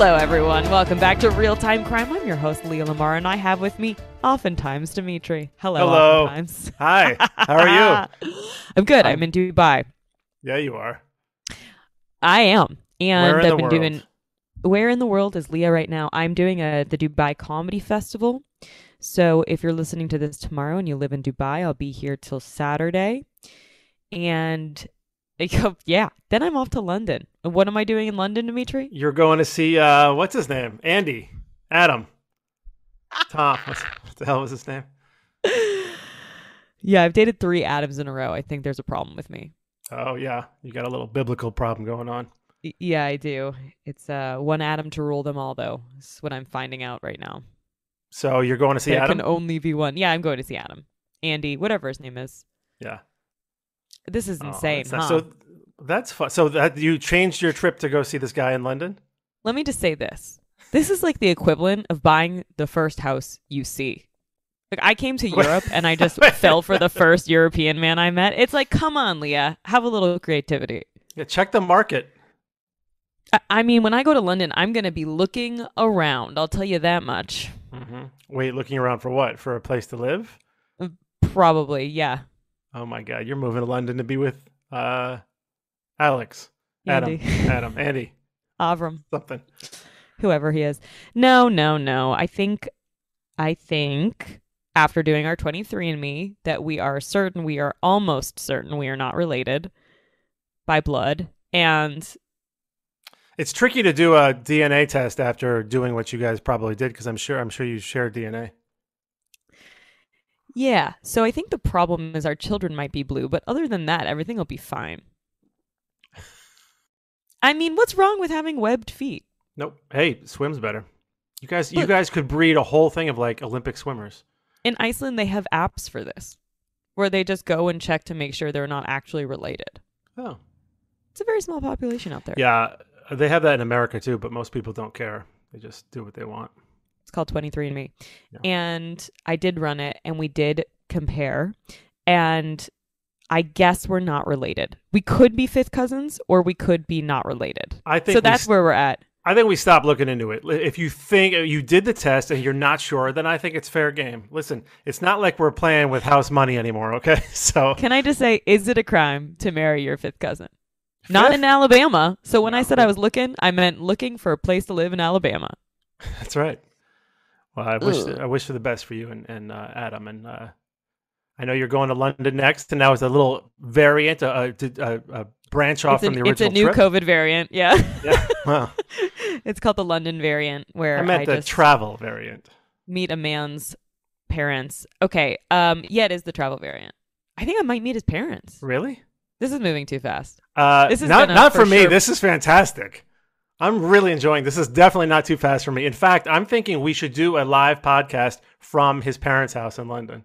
Hello, everyone. Welcome back to Real Time Crime. I'm your host, Leah Lamarr, and I have with me oftentimes Dimitri. Hello, Hello. oftentimes. Hi. How are you? I'm good. I'm in Dubai. Yeah, you are. I am. And I've been world? doing Where in the world is Leah right now? I'm doing a the Dubai Comedy Festival. So if you're listening to this tomorrow and you live in Dubai, I'll be here till Saturday. And yeah, then I'm off to London. And What am I doing in London, Dimitri? You're going to see uh what's his name? Andy. Adam. Tom. What's, what the hell was his name? Yeah, I've dated three Adams in a row. I think there's a problem with me. Oh yeah. You got a little biblical problem going on. Y- Yeah, I do. It's uh one Adam to rule them all, though. Is what I'm finding out right now. So you're going to see there Adam? can only be one. Yeah, I'm going to see Adam, Andy, whatever his name is. Yeah. This is Oh, insane, that's not- huh? So that's fun. So that you changed your trip to go see this guy in London? Let me just say this: this is like the equivalent of buying the first house you see. Like I came to Europe and I just fell for the first European man I met. It's like, come on, Leah, have a little creativity. Yeah, check the market. I- I mean, when I go to London, I'm going to be looking around. I'll tell you that much. hmm Wait, looking around for what? For a place to live? Probably, yeah. Oh my god, you're moving to London to be with uh Alex. Andy. Adam. Adam. Andy. Avram, Something. whoever he is. No, no, no. I think, I think after doing our 23andMe that we are certain, we are almost certain we are not related by blood. And It's tricky to do a DNA test after doing what you guys probably did because I'm sure I'm sure you shared DNA. Yeah, so I think the problem is our children might be blue, but other than that, everything will be fine. I mean, what's wrong with having webbed feet? Nope. Hey, swims better. You guys you guys could breed a whole thing of like Olympic swimmers. In Iceland, they have apps for this where they just go and check to make sure they're not actually related. Oh. It's a very small population out there. Yeah, they have that in America too, but most people don't care. They just do what they want. It's called 23andMe. Yeah. And I did run it and we did compare. And I guess we're not related. We could be fifth cousins or we could be not related. I think So that's s- where we're at. I think we stop looking into it. If you think you did the test and you're not sure, then I think it's fair game. Listen, it's not like we're playing with house money anymore, okay? So Can I just say, is it a crime to marry your fifth cousin? Not in Alabama. So when I said I was looking, I meant looking for a place to live in Alabama. that's right. Well, I wish Ugh. I wish for the best for you and, and uh, Adam. And uh, I know you're going to London next, and that was a little variant, a, a, a, a branch off from the it's a new trip. COVID variant. Yeah. Yeah, wow. it's called the London variant, where I meant the just travel variant. meet a man's parents. Okay. Um. Yeah, it is the travel variant. I think I might meet his parents. Really? This is moving too fast. Uh, This is not not for for me. sure- This is fantastic. I'm really enjoying. This is definitely not too fast for me. In fact, I'm thinking we should do a live podcast from his parents' house in London.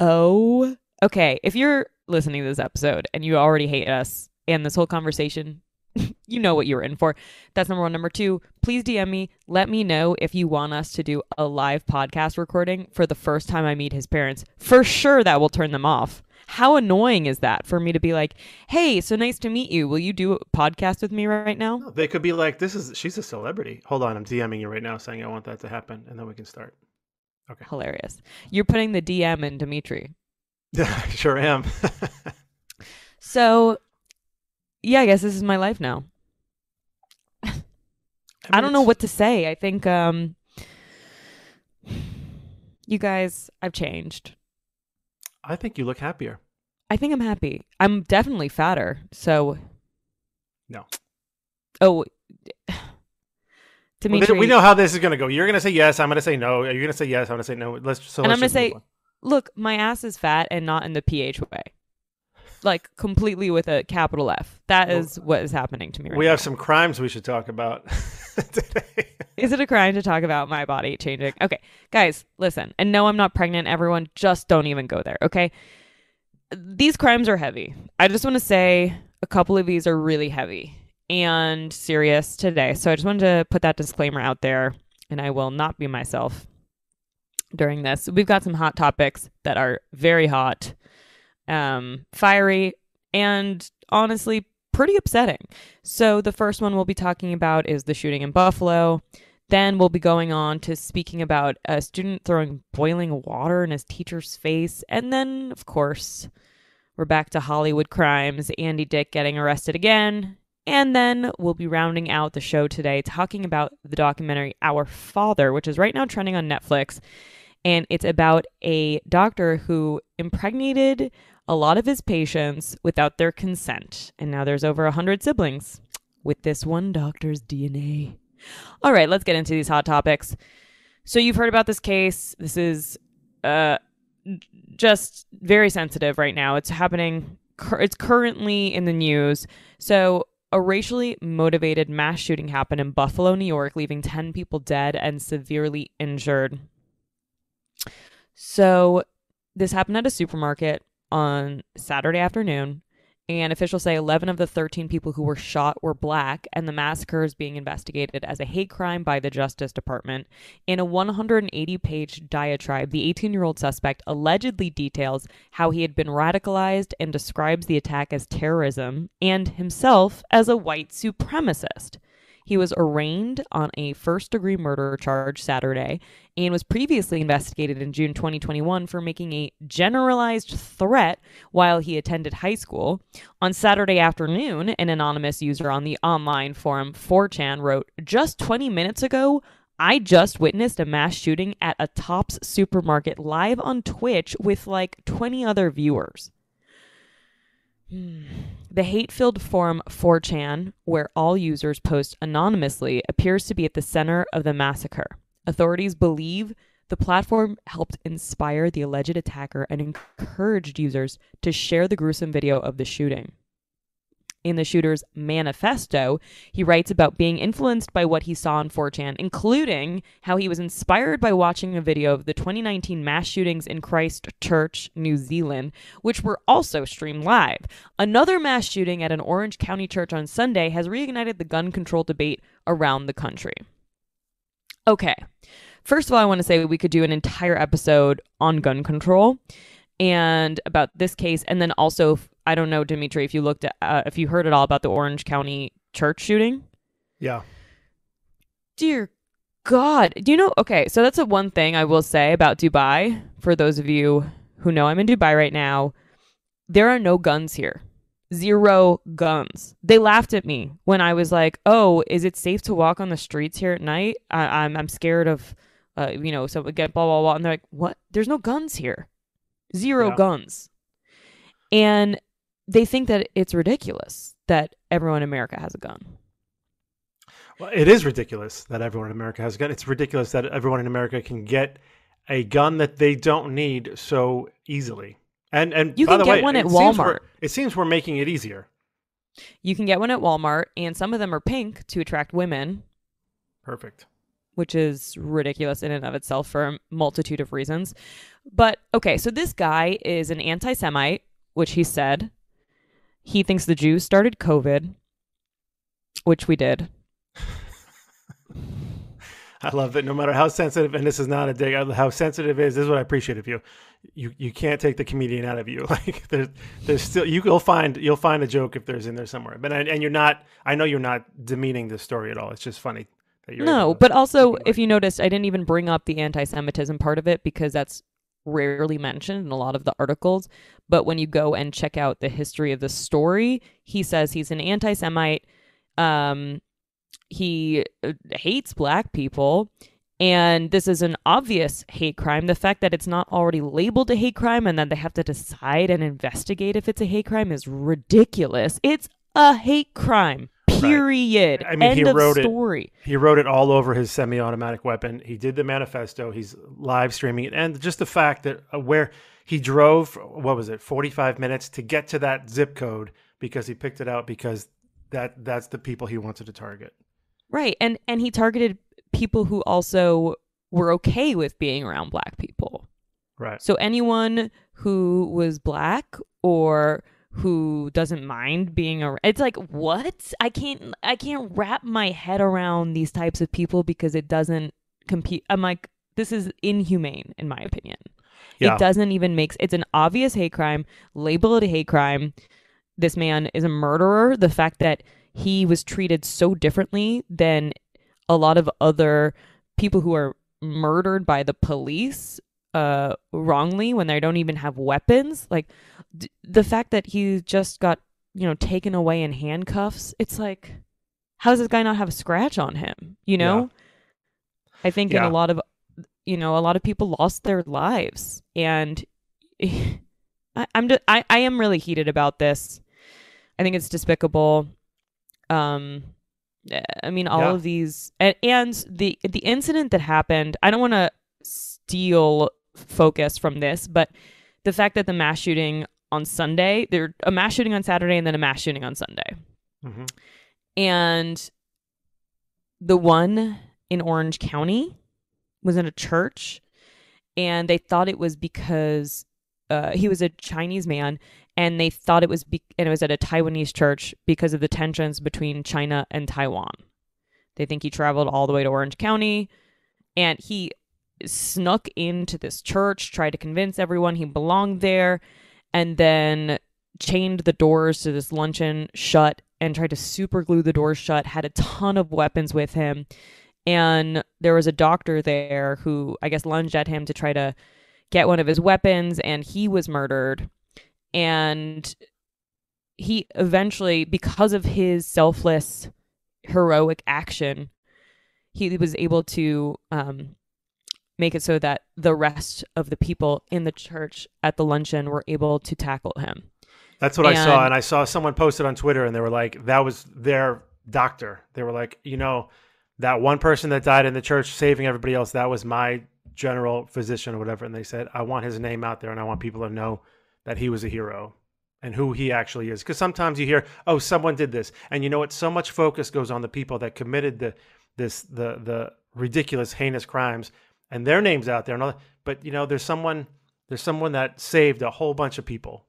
Oh. Okay. If you're listening to this episode and you already hate us and this whole conversation, you know what you're in for. That's number one. Number two, please DM me. Let me know if you want us to do a live podcast recording for the first time I meet his parents. For sure, that will turn them off. How annoying is that for me to be like, hey, so nice to meet you. Will you do a podcast with me right now? They could be like, "This is she's a celebrity." Hold on, I'm DMing you right now, saying I want that to happen, and then we can start. Okay. Hilarious. You're putting the DM in Dimitri. Yeah, sure am. So, yeah, I guess this is my life now. I don't know what to say. I think um you guys, I've changed. I think you look happier. I think I'm happy. I'm definitely fatter. So No. Oh, Well, Dimitri, then we know how this is going to go. You're going to say yes. I'm going to say no. You're going to say yes. I'm going to say no. Let's. So and let's I'm gonna just say, on. look, my ass is fat and not in the pH way, like completely with a capital F. That Well, is what is happening to me right we now. have some crimes we should talk about today. Is it a crime to talk about my body changing? Okay, guys, listen. And no, I'm not pregnant. Everyone, just don't even go there, okay? These crimes are heavy. I just want to say a couple of these are really heavy and serious today. So I just wanted to put that disclaimer out there, and I will not be myself during this. We've got some hot topics that are very hot, um, fiery, and honestly pretty upsetting. So the first one we'll be talking about is the shooting in Buffalo. Then we'll be going on to speaking about a student throwing boiling water in his teacher's face. And then, of course, we're back to Hollywood crimes, Andy Dick getting arrested again. And then we'll be rounding out the show today talking about the documentary Our Father, which is right now trending on Netflix. And it's about a doctor who impregnated a lot of his patients without their consent. And now there's over 100 siblings with this one doctor's DNA. All right, let's get into these hot topics. So you've heard about this case. This is uh just very sensitive right now. It's happening it's currently in the news. So a racially motivated mass shooting happened in Buffalo, New York, leaving 10 people dead and severely injured. So this happened at a supermarket on Saturday afternoon, and officials say 11 of the 13 people who were shot were black, and the massacre is being investigated as a hate crime by the Justice Department. In a 180 page diatribe, the 18 year old suspect allegedly details how he had been radicalized and describes the attack as terrorism and himself as a white supremacist. He was arraigned on a first degree murder charge Saturday and was previously investigated in June 2021 for making a generalized threat while he attended high school. On Saturday afternoon, an anonymous user on the online forum 4chan wrote, Just 20 minutes ago, I just witnessed a mass shooting at a Tops supermarket live on Twitch with like 20 other viewers. The hate filled forum 4chan, where all users post anonymously, appears to be at the center of the massacre. Authorities believe the platform helped inspire the alleged attacker and encouraged users to share the gruesome video of the shooting. In the shooter's manifesto, he writes about being influenced by what he saw on 4chan, including how he was inspired by watching a video of the 2019 mass shootings in Christchurch, New Zealand, which were also streamed live. Another mass shooting at an Orange County church on Sunday has reignited the gun control debate around the country. Okay. First of all, I want to say we could do an entire episode on gun control and about this case and then also I don't know Dimitri if you looked at uh, if you heard at all about the Orange County church shooting. Yeah. Dear God. Do you know? Okay, so that's a one thing I will say about Dubai. For those of you who know I'm in Dubai right now, there are no guns here. zero guns. They laughed at me when I was like, "Oh, is it safe to walk on the streets here at night? I, I'm I'm scared of, uh, you know, so get blah blah blah." And they're like, "What? There's no guns here, zero Yeah. guns," and they think that it's ridiculous that everyone in America has a gun. Well, it is ridiculous that everyone in America has a gun. It's ridiculous that everyone in America can get a gun that they don't need so easily. And and You can get way, one at seems Walmart. It seems we're making it easier. You can get one at Walmart, and some of them are pink to attract women, Perfect. which is ridiculous in and of itself for a multitude of reasons. But okay, so this guy is an anti Semite, which he said. He thinks the Jews started COVID, which we did. I love that no matter how sensitive, and this is not a dig, how sensitive it is. This is what I appreciate of you. You you can't take the comedian out of you. Like there's there's still you will find you'll find a joke if there's in there somewhere. But and and you're not. I know you're not demeaning this story at all. It's just funny that you're. No, but also, if you noticed, I didn't even bring up the anti Semitism part of it because that's rarely mentioned in a lot of the articles. But when you go and check out the history of the story, he says he's an anti Semite. Um, he uh, hates black people. And this is an obvious hate crime. The fact that it's not already labeled a hate crime and that they have to decide and investigate if it's a hate crime is ridiculous. It's a hate crime. Period. I mean, End he of wrote it- He wrote it all over his semi-automatic weapon. He did the manifesto. He's live streaming it, and just the fact that uh, where he drove, what was it, forty-five minutes to get to that zip code because he picked it out because that that's the people he wanted to target. Right. And and he targeted people who also were okay with being around black people. Right. So anyone who was black or who doesn't mind being around it's like what? I can't I can't wrap my head around these types of people because it doesn't compete I'm like this is inhumane in my opinion. Yeah. It doesn't even make it's an obvious hate crime. Label it a hate crime. This man is a murderer. The fact that he was treated so differently than a lot of other people who are murdered by the police uh wrongly when they don't even have weapons like d- the fact that he just got you know taken away in handcuffs it's like how does this guy not have a scratch on him you know? I think in a lot of you know a lot of people lost their lives and I, i'm just, I, I am really heated about this. I think it's despicable. Um eh, i mean all Yeah. of these and, and the the incident that happened i don't want to steal focus from this but the fact that the mass shooting on sunday. There a mass shooting on saturday and then a mass shooting on sunday. Hmm and the one in Orange County was in a church, and they thought it was because uh, he was a Chinese man, and they thought it was be- and it was at a Taiwanese church because of the tensions between China and Taiwan. They think he traveled all the way to Orange County, and he snuck into this church, tried to convince everyone he belonged there, and then chained the doors to this luncheon shut and tried to super glue the doors shut, had a ton of weapons with him. And there was a doctor there who I guess lunged at him to try to get one of his weapons, and he was murdered. And he eventually, because of his selfless, heroic action, he was able to um, make it so that the rest of the people in the church at the luncheon were able to tackle him. That's what I saw, And- and I saw someone posted on Twitter, and they were like, "That was their doctor." They were like, "You know, that one person that died in the church, saving everybody else, that was my general physician or whatever." And they said, "I want his name out there, and I want people to know that he was a hero." And who he actually is, because sometimes you hear, "Oh, someone did this," and you know what? So much focus goes on the people that committed the this the the ridiculous, heinous crimes, and their names out there, and all that. But you know, there's someone there's someone that saved a whole bunch of people.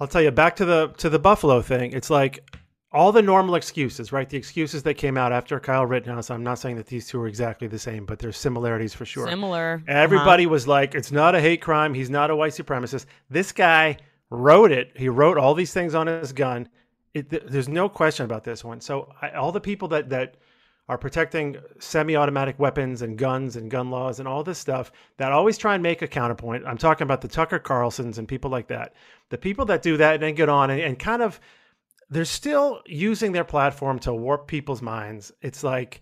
I'll tell you back to the to the Buffalo thing. It's like all the normal excuses, right? The excuses that came out after Kyle Rittenhouse. I'm not saying that these two are exactly the same, but there's similarities for sure. Similar. Uh-huh. Everybody was like, "It's not a hate crime. He's not a white supremacist." This guy wrote it. He wrote all these things on his gun. It, th- there's no question about this one. So I, all the people that that are protecting semi-automatic weapons and guns and gun laws and all this stuff that always try and make a counterpoint. I'm talking about the Tucker Carlsons and people like that. The people that do that and then get on and, and kind of they're still using their platform to warp people's minds. It's like,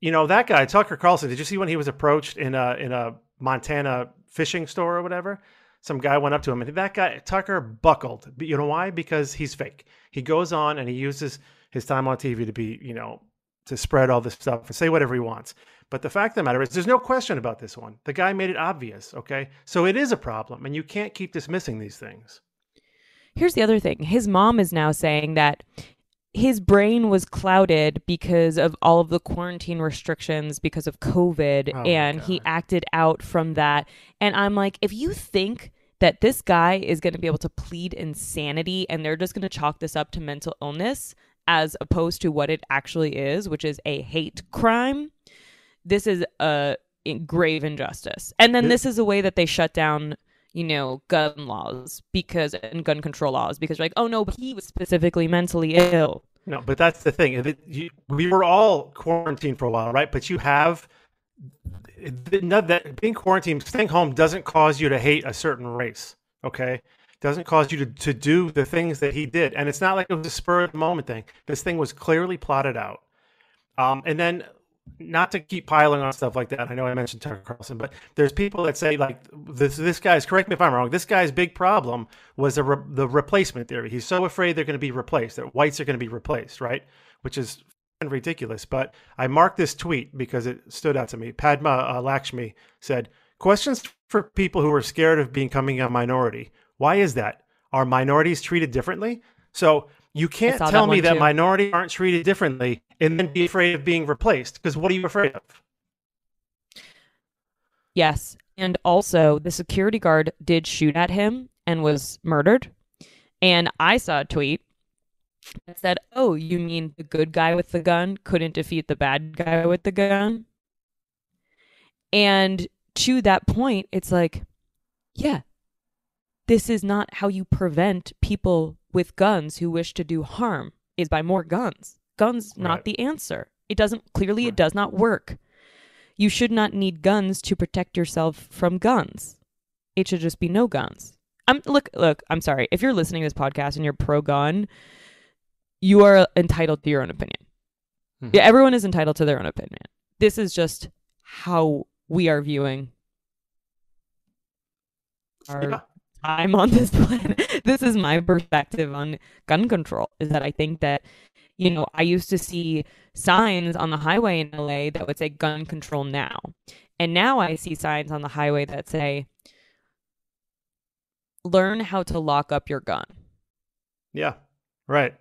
you know, that guy Tucker Carlson. Did you see when he was approached in a in a Montana fishing store or whatever? Some guy went up to him, and that guy Tucker buckled. You know why? Because he's fake. He goes on and he uses his time on TV to be, you know, to spread all this stuff and say whatever he wants. But the fact of the matter is, there's no question about this one. The guy made it obvious. Okay, so it is a problem, and you can't keep dismissing these things. Here's the other thing. His mom is now saying that his brain was clouded because of all of the quarantine restrictions because of COVID Oh and he acted out from that. And I'm like, if you think that this guy is going to be able to plead insanity and they're just going to chalk this up to mental illness as opposed to what it actually is, which is a hate crime, this is a grave injustice. And then this is a way that they shut down, you know, gun laws because and gun control laws because like, oh no, but he was specifically mentally ill. No, but that's the thing. You- we were all quarantined for a while, right? But you have it- no, that being quarantined, staying home doesn't cause you to hate a certain race. Okay, doesn't cause you to, to do the things that he did, and it's not like it was a spur of the moment thing. This thing was clearly plotted out. Um, and then, not to keep piling on stuff like that. I know I mentioned Tucker Carlson, but there's people that say like this. This guy's correct me if I'm wrong. This guy's big problem was the re- the replacement theory. He's so afraid they're going to be replaced. That whites are going to be replaced, right? Which is ridiculous. But I marked this tweet because it stood out to me. Padma uh, Lakshmi said, "Questions for people who are scared of becoming a minority. Why is that? Are minorities treated differently? So." You can't saw that tell me that too. minorities aren't treated differently and then be afraid of being replaced. Because what are you afraid of? Yes. And also, the security guard did shoot at him and was murdered. And I saw a tweet that said, Oh, you mean the good guy with the gun couldn't defeat the bad guy with the gun? And to that point, it's like, yeah, this is not how you prevent people with guns who wish to do harm, is by more guns. Guns not Right. the answer. It doesn't clearly it does not work. You should not need guns to protect yourself from guns. It should just be no guns. I'm look look, I'm sorry. If you're listening to this podcast and you're pro gun, you are entitled to your own opinion. Mhm. Yeah, everyone is entitled to their own opinion. This is just how we are viewing our Yeah. Time on this planet. This is my perspective on gun control is that I think that, you know, I used to see signs on the highway in LA that would say gun control now. And now I see signs on the highway that say, learn how to lock up your gun, Yeah, right.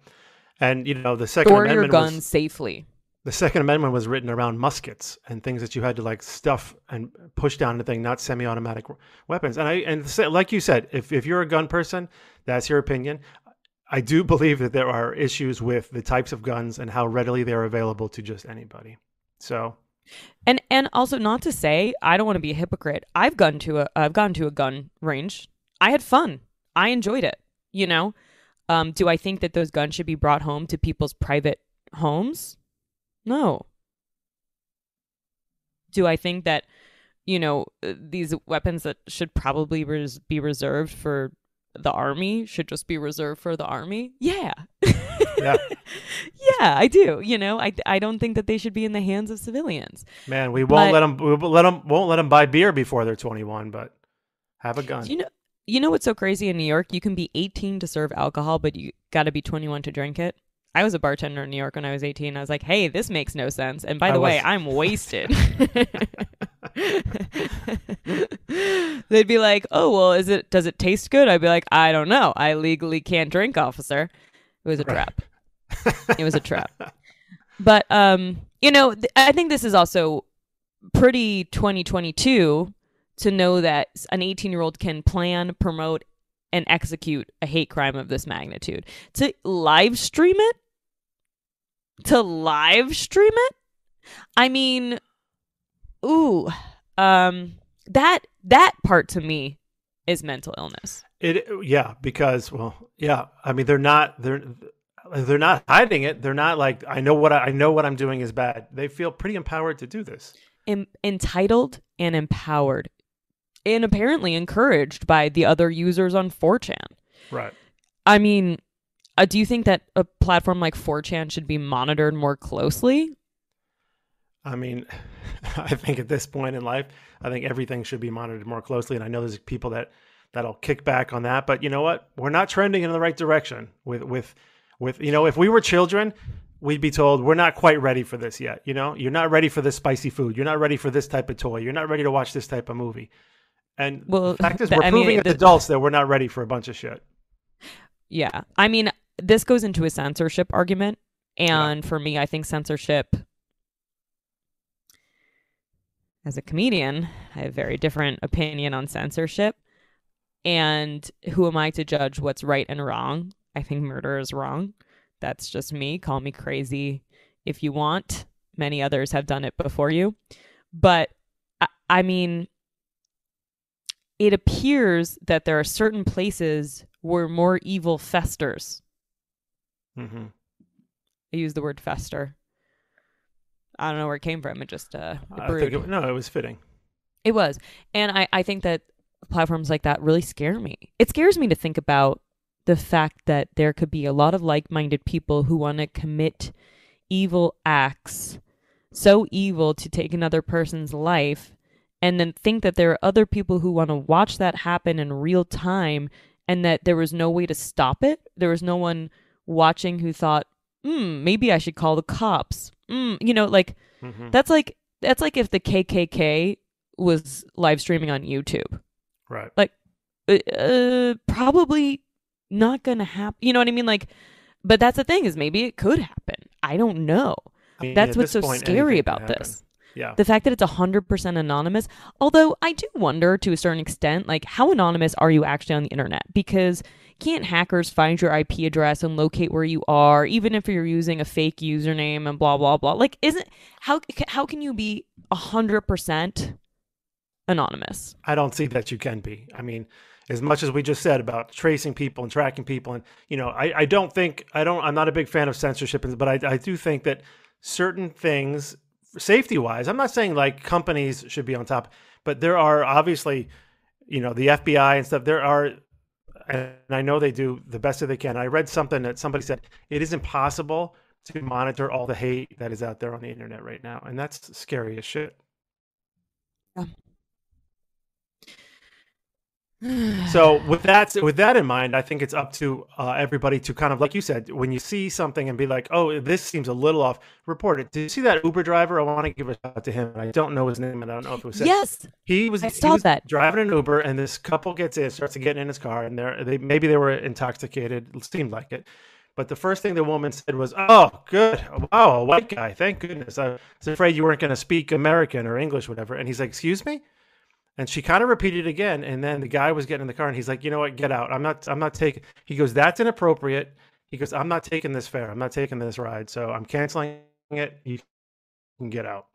And you know the Second store your Amendment gun was safely. The Second Amendment was written around muskets and things that you had to like stuff and push down the thing, not semi-automatic weapons. And I and like you said, if if you're a gun person, that's your opinion. I do believe that there are issues with the types of guns and how readily they're available to just anybody. So And and also not to say I don't want to be a hypocrite. I've gone to a I've gone to a gun range. I had fun. I enjoyed it. You know, um, do I think that those guns should be brought home to people's private homes? No. Do I think that you know uh, these weapons that should probably res- be reserved for the army should just be reserved for the army? Yeah. Yeah. yeah, I do. You know, I I don't think that they should be in the hands of civilians. man, we won't But- let them we won't let them won't let them buy beer before they're 21, but have a gun. You know you know what's so crazy in New York? You can be 18 to serve alcohol, but you got to be 21 to drink it. I was a bartender in New York when I was 18. I was like, "Hey, this makes no sense." And by the way, I'm wasted. They'd be like, "Oh, well, is it does it taste good?" I'd be like, "I don't know. I legally can't drink, officer." It was a Right. trap. it was a trap. But um, you know, th- I think this is also pretty 2022 to know that an 18 year old can plan, promote, and execute a hate crime of this magnitude. To live stream it, to live stream it, I mean, ooh, um, that that part to me is mental illness. It yeah, because well, yeah. I mean, they're not they're they're not hiding it. They're not like I know what I, I know what I'm doing is bad. They feel pretty empowered to do this. em- entitled and empowered and apparently encouraged by the other users on 4chan. Right. I mean, uh, do you think that a platform like 4chan should be monitored more closely? I mean, I think at this point in life, I think everything should be monitored more closely. And I know there's people that that'll kick back on that, but you know what? We're not trending in the right direction with with with you know, if we were children, we'd be told we're not quite ready for this yet. You know, you're not ready for this spicy food. You're not ready for this type of toy. You're not ready to watch this type of movie. And Well, the fact is, we're I mean, proving as the- adults that we're not ready for a bunch of shit. Yeah. I mean, this goes into a censorship argument. And for me, I think censorship, as a comedian, I have a very different opinion on censorship. And who am I to judge what's right and wrong? I think murder is wrong. That's just me. Call me crazy if you want. Many others have done it before you. But I, I mean, it appears that there are certain places where more evil festers. hmm I use the word fester. I don't know where it came from. It just uh, it I think it, no, it was fitting. It was. And I, I think that platforms like that really scare me. It scares me to think about the fact that there could be a lot of like minded people who want to commit evil acts, so evil to take another person's life, and then think that there are other people who want to watch that happen in real time and that there was no way to stop it. There was no one watching who thought, hmm, maybe I should call the cops. Mm, you know, like hmm that's like that's like if the KKK was live streaming on YouTube. Right. Like uh, probably not gonna happen. You know what I mean? Like, but that's the thing is maybe it could happen. I don't know. I mean, That's what's so point, scary about this. Yeah. The fact that it's 100% anonymous. Although I do wonder to a certain extent, like, how anonymous are you actually on the internet? Because can't hackers find your IP address and locate where you are, even if you're using a fake username and blah, blah, blah? Like, isn't, how, how can you be 100% anonymous? I don't see that you can be. I mean, as much as we just said about tracing people and tracking people, and you know, I, I don't think I don't. I'm not a big fan of censorship, but I, I do think that certain things, safety wise, I'm not saying like companies should be on top, but there are obviously, you know, the FBI and stuff. There are, and I know they do the best that they can. I read something that somebody said it is impossible to monitor all the hate that is out there on the internet right now, and that's scary as shit. So with that with that in mind, I think it's up to uh, everybody to kind of like you said, when you see something and be like, "Oh, this seems a little off," report it. Did you see that Uber driver? I want to give a shout out to him. I don't know his name, and I don't know if it was. him. Yes. he was. I saw was that. driving an Uber, and this couple gets in, starts to get in his car, and they're they maybe they were intoxicated. It seemed like it. But the first thing the woman said was, "Oh, good, wow, a white guy. Thank goodness. I was afraid you weren't going to speak American or English, whatever." And he's like, "Excuse me." And she kind of repeated it again, and then the guy was getting in the car, and he's like, "You know what? Get out. I'm not. I'm not taking." He goes, "That's inappropriate." He goes, "I'm not taking this fare. I'm not taking this ride. So I'm canceling it. You can get out."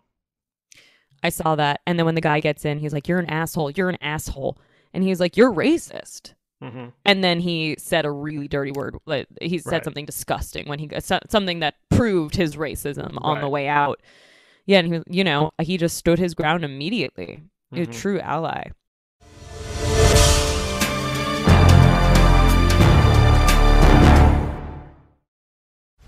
I saw that. And then when the guy gets in, he's like, You're an asshole. You're an asshole. And he's like, You're racist. hmm And then he said a really dirty word. Like he said Right. something disgusting when he got something that proved his racism on the way out. Yeah, and he, you know, he just stood his ground immediately. A Mhm. true ally.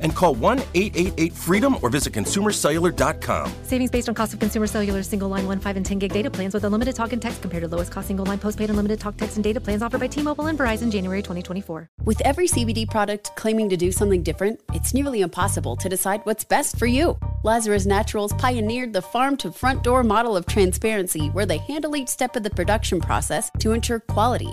and call 1 888 freedom or visit consumercellular.com. Savings based on cost of consumer cellular single line 1, 5, and 10 gig data plans with unlimited talk and text compared to lowest cost single line postpaid unlimited talk, text, and data plans offered by T Mobile and Verizon January 2024. With every CBD product claiming to do something different, it's nearly impossible to decide what's best for you. Lazarus Naturals pioneered the farm to front door model of transparency where they handle each step of the production process to ensure quality,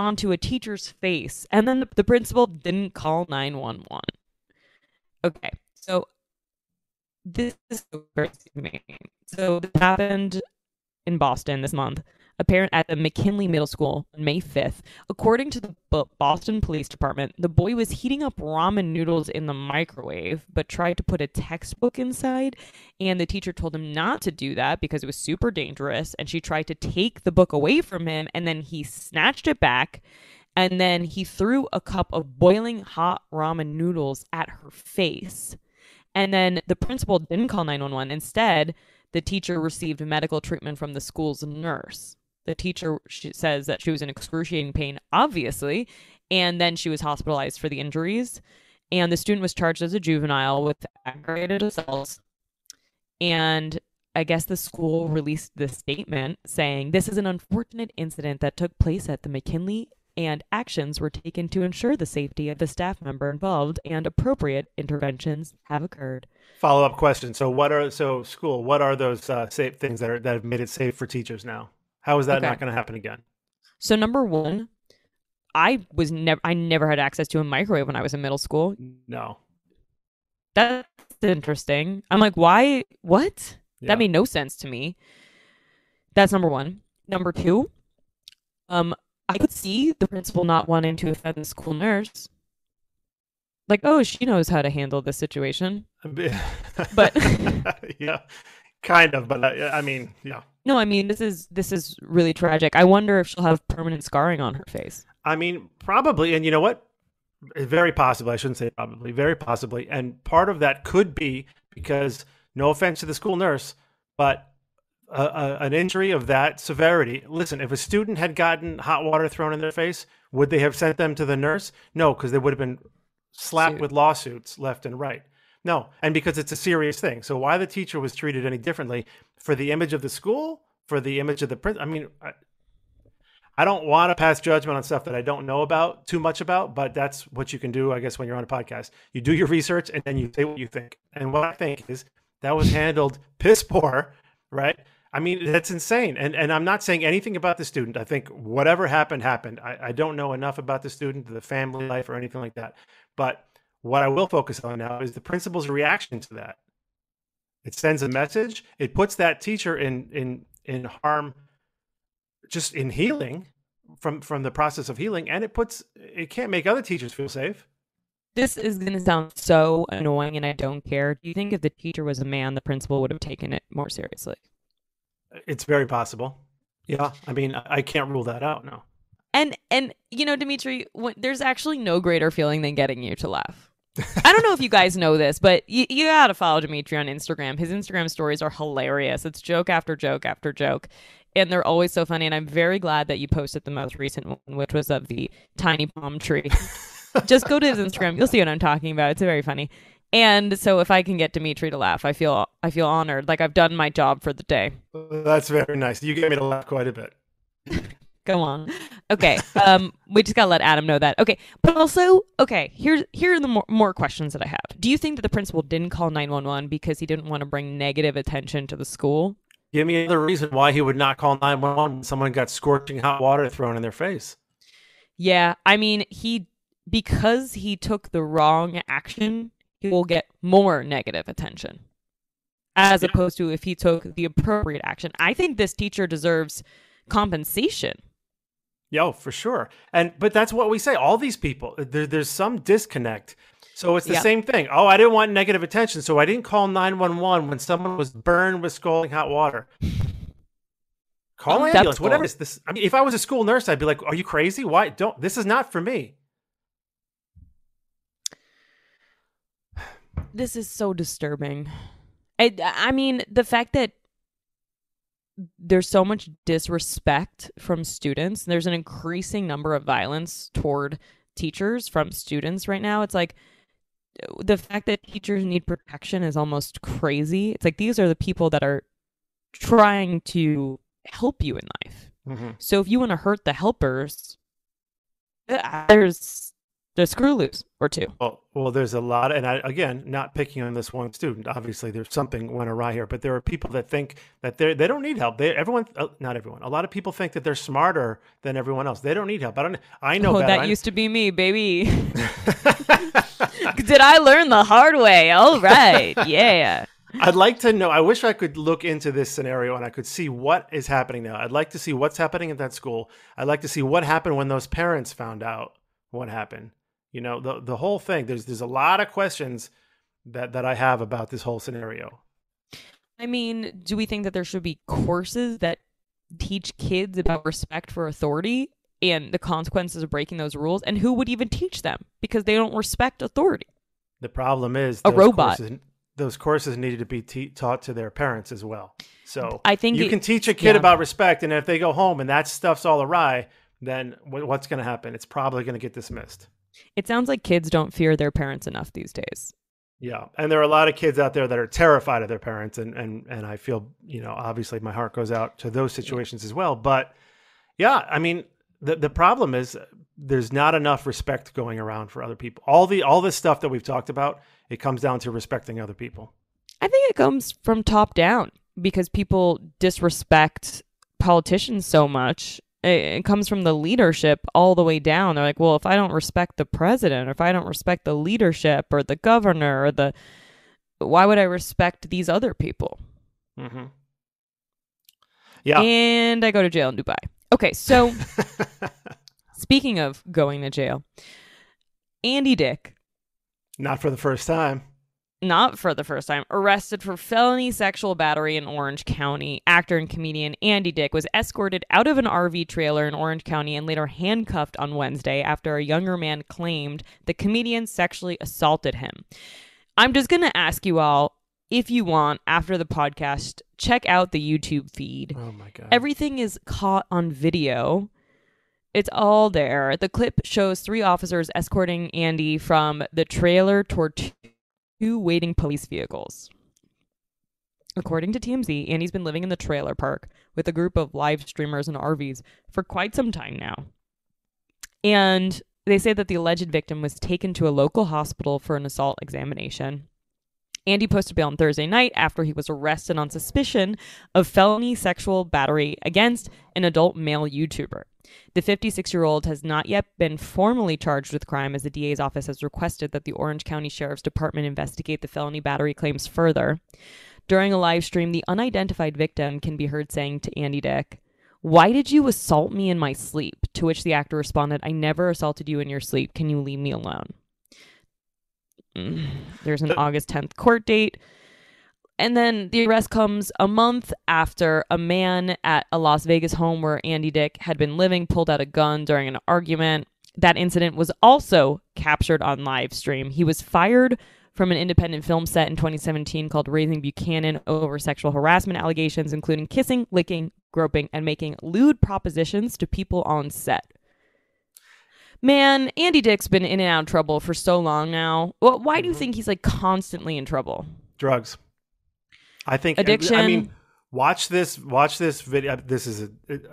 onto a teacher's face, and then the, the principal didn't call 911. Okay, so this is so crazy to me. So this happened in Boston this month. A parent at the McKinley Middle School on May 5th. According to the Boston Police Department, the boy was heating up ramen noodles in the microwave, but tried to put a textbook inside. And the teacher told him not to do that because it was super dangerous. And she tried to take the book away from him, and then he snatched it back. And then he threw a cup of boiling hot ramen noodles at her face. And then the principal didn't call 911. Instead, the teacher received medical treatment from the school's nurse. The teacher says that she was in excruciating pain, obviously, and then she was hospitalized for the injuries. And the student was charged as a juvenile with aggravated assault. And I guess the school released this statement saying this is an unfortunate incident that took place at the McKinley and actions were taken to ensure the safety of the staff member involved and appropriate interventions have occurred. Follow up question. So what are so school? What are those uh, safe things that are that have made it safe for teachers now? How is that Okay. not going to happen again? So number 1, I was never I never had access to a microwave when I was in middle school. No. That's interesting. I'm like, why? What? Yeah. That made no sense to me. That's number one. Number two, um, I could see the principal not wanting to offend the school nurse. Like, oh, she knows how to handle this situation. But- yeah, kind of. But I, I mean, yeah. No, I mean this is this is really tragic. I wonder if she'll have permanent scarring on her face. I mean, probably. And you know what? Very possibly. I shouldn't say probably. Very possibly. And part of that could be because, no offense to the school nurse, but a, a, an injury of that severity. Listen, if a student had gotten hot water thrown in their face, would they have sent them to the nurse? No, because they would have been slapped Sued. with lawsuits left and right. No, and because it's a serious thing. So why the teacher was treated any differently for the image of the school, for the image of the prin I mean, I, I don't want to pass judgment on stuff that I don't know about too much about, but that's what you can do, I guess, when you're on a podcast. You do your research and then you say what you think. And what I think is that was handled piss poor, right? I mean, that's insane. And and I'm not saying anything about the student. I think whatever happened happened. I, I don't know enough about the student, the family life, or anything like that. But what I will focus on now is the principal's reaction to that. It sends a message. It puts that teacher in in in harm, just in healing from from the process of healing, and it puts it can't make other teachers feel safe. This is going to sound so annoying, and I don't care. Do you think if the teacher was a man, the principal would have taken it more seriously? It's very possible. Yeah, I mean, I can't rule that out. No. And and you know, Dimitri, when, there's actually no greater feeling than getting you to laugh. I don't know if you guys know this, but you, you gotta follow Dimitri on Instagram. His Instagram stories are hilarious. It's joke after joke after joke, and they're always so funny. And I'm very glad that you posted the most recent one, which was of the tiny palm tree. Just go to his Instagram; you'll see what I'm talking about. It's very funny. And so, if I can get Dimitri to laugh, I feel I feel honored. Like I've done my job for the day. That's very nice. You get me to laugh quite a bit. Go on. Okay. Um, we just gotta let Adam know that. Okay. But also, okay. Here's here are the more, more questions that I have. Do you think that the principal didn't call nine one one because he didn't want to bring negative attention to the school? Give me another reason why he would not call 911 when someone got scorching hot water thrown in their face. Yeah. I mean, he because he took the wrong action, he will get more negative attention, as Yeah. opposed to if he took the appropriate action. I think this teacher deserves compensation. Yo, for sure. And but that's what we say. All these people, there, there's some disconnect. So it's the Yeah. same thing. Oh, I didn't want negative attention, so I didn't call 911 when someone was burned with scalding hot water. Call an ambulance, whatever. Is this? I mean, if I was a school nurse, I'd be like, "Are you crazy? Why don't? This is not for me." This is so disturbing. I, I mean, the fact that there's so much disrespect from students, there's an increasing number of violence toward teachers from students right now. It's like the fact that teachers need protection is almost crazy. It's like these are the people that are trying to help you in life. Mhm. So if you want to hurt the helpers, uh, there's there's screw loose or two. Well, well, there's a lot, and I, again, not picking on this one student. Obviously, there's something went awry here, but there are people that think that they they don't need help. They everyone, uh, not everyone. A lot of people think that they're smarter than everyone else. They don't need help. I don't. I know oh, better. that I- used to be me, baby. Did I learn the hard way? All right. Yeah. I'd like to know. I wish I could look into this scenario and I could see what is happening now. I'd like to see what's happening at that school. I'd like to see what happened when those parents found out what happened. You know, the the whole thing. There's there's a lot of questions that that I have about this whole scenario. I mean, do we think that there should be courses that teach kids about respect for authority and the consequences of breaking those rules? And who would even teach them because they don't respect authority? The problem is A those robot. Courses, those courses needed to be te- taught to their parents as well. So I think you it- can teach a kid yeah. about respect, and if they go home and that stuff's all awry, then wh- what's going to happen? It's probably going to get dismissed. It sounds like kids don't fear their parents enough these days. Yeah, and there are a lot of kids out there that are terrified of their parents, and and and I feel you know obviously my heart goes out to those situations as well. But yeah, I mean the the problem is uh, there's not enough respect going around for other people. All the all this stuff that we've talked about, it comes down to respecting other people. I think it comes from top down because people disrespect politicians so much. It, it comes from the leadership all the way down. They're like, well, if I don't respect the president, or if I don't respect the leadership, or the governor, or the, why would I respect these other people? Mm-hmm. Yeah, And I go to jail in Dubai. Okay, so speaking of going to jail, Andy Dick not for the first time. Not for the first time, arrested for felony sexual battery in Orange County. Actor and comedian Andy Dick was escorted out of an RV trailer in Orange County and later handcuffed on Wednesday after a younger man claimed the comedian sexually assaulted him. I'm just going to ask you all if you want, after the podcast, check out the YouTube feed. Oh my god! Everything is caught on video. It's all there. The clip shows three officers escorting Andy from the trailer toward two waiting police vehicles. According to TMZ, Andy's been living in the trailer park with a group of live streamers and RVs for quite some time now. And they say that the alleged victim was taken to a local hospital for an assault examination. Andy posted bail on Thursday night after he was arrested on suspicion of felony sexual battery against an adult male YouTuber. The 56 year old has not yet been formally charged with crime as the DA's office has requested that the Orange County Sheriff's Department investigate the felony battery claims further. During a live stream, the unidentified victim can be heard saying to Andy Dick, Why did you assault me in my sleep? To which the actor responded, I never assaulted you in your sleep. Can you leave me alone? Mm. There's an August 10th court date. And then the arrest comes a month after a man at a Las Vegas home where Andy Dick had been living pulled out a gun during an argument. That incident was also captured on live stream. He was fired from an independent film set in 2017 called Raising Buchanan over sexual harassment allegations, including kissing, licking, groping, and making lewd propositions to people on set. Man, Andy Dick's been in and out of trouble for so long now. Well, why do you mm-hmm. think he's like constantly in trouble? drugs. I think Addiction. I mean, watch this. Watch this video. Uh, this is a. It,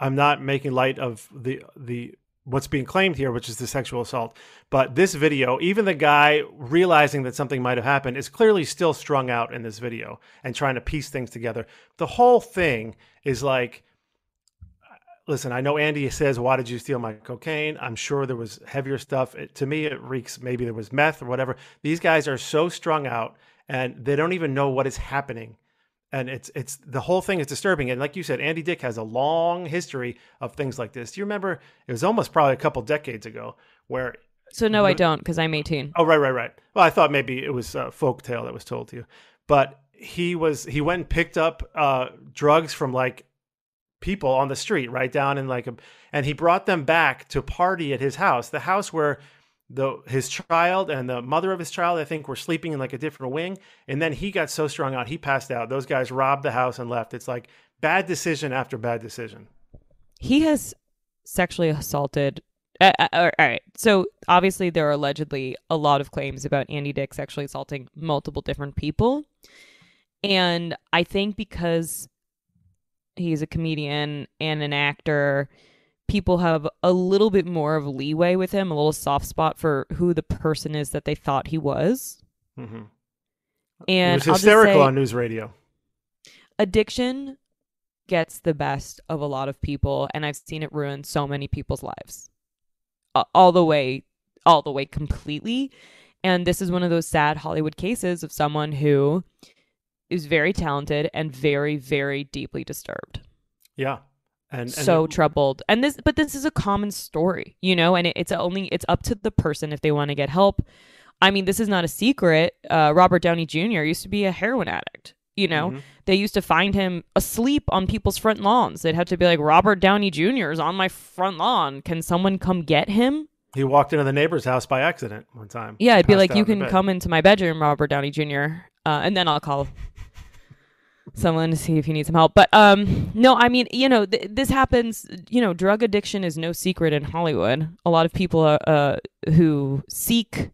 I'm not making light of the the what's being claimed here, which is the sexual assault. But this video, even the guy realizing that something might have happened, is clearly still strung out in this video and trying to piece things together. The whole thing is like. Listen, I know Andy says, "Why did you steal my cocaine?" I'm sure there was heavier stuff. It, to me, it reeks. Maybe there was meth or whatever. These guys are so strung out, and they don't even know what is happening. and it's it's the whole thing is disturbing. And like you said, Andy Dick has a long history of things like this. Do you remember? It was almost probably a couple decades ago where. So no, I don't because I'm 18. Oh right, right, right. Well, I thought maybe it was a folk tale that was told to you, but he was he went and picked up uh, drugs from like people on the street right down in like a, and he brought them back to party at his house, the house where the his child and the mother of his child, I think, were sleeping in like a different wing. And then he got so strung out, he passed out. Those guys robbed the house and left. It's like bad decision after bad decision. He has sexually assaulted. Uh, uh, all right. So obviously, there are allegedly a lot of claims about Andy Dick sexually assaulting multiple different people. And I think because he's a comedian and an actor, people have a little bit more of leeway with him, a little soft spot for who the person is that they thought he was. Mm-hmm. And it was hysterical say, on NewsRadio. addiction gets the best of a lot of people, and I've seen it ruin so many people's lives, A- all the way, all the way completely. And this is one of those sad Hollywood cases of someone who is very talented and very, very deeply disturbed. Yeah. And, and so it- troubled. And this but this is a common story you know and it, it's only it's up to the person if they want to get help. I mean this is not a secret. Uh, robert downey jr used to be a heroin addict you know? Mhm. they used to find him asleep on people's front lawns. They'd have to be like robert downey jr is on my front lawn. Can someone come get him? He walked into the neighbor's house by accident one time. yeah i'd be like you can come into my bedroom robert downey jr uh, and then i'll call someone to see if you need some help. But um no i mean you know th- this happens you know drug addiction is no secret in hollywood. A lot of people uh, uh, who seek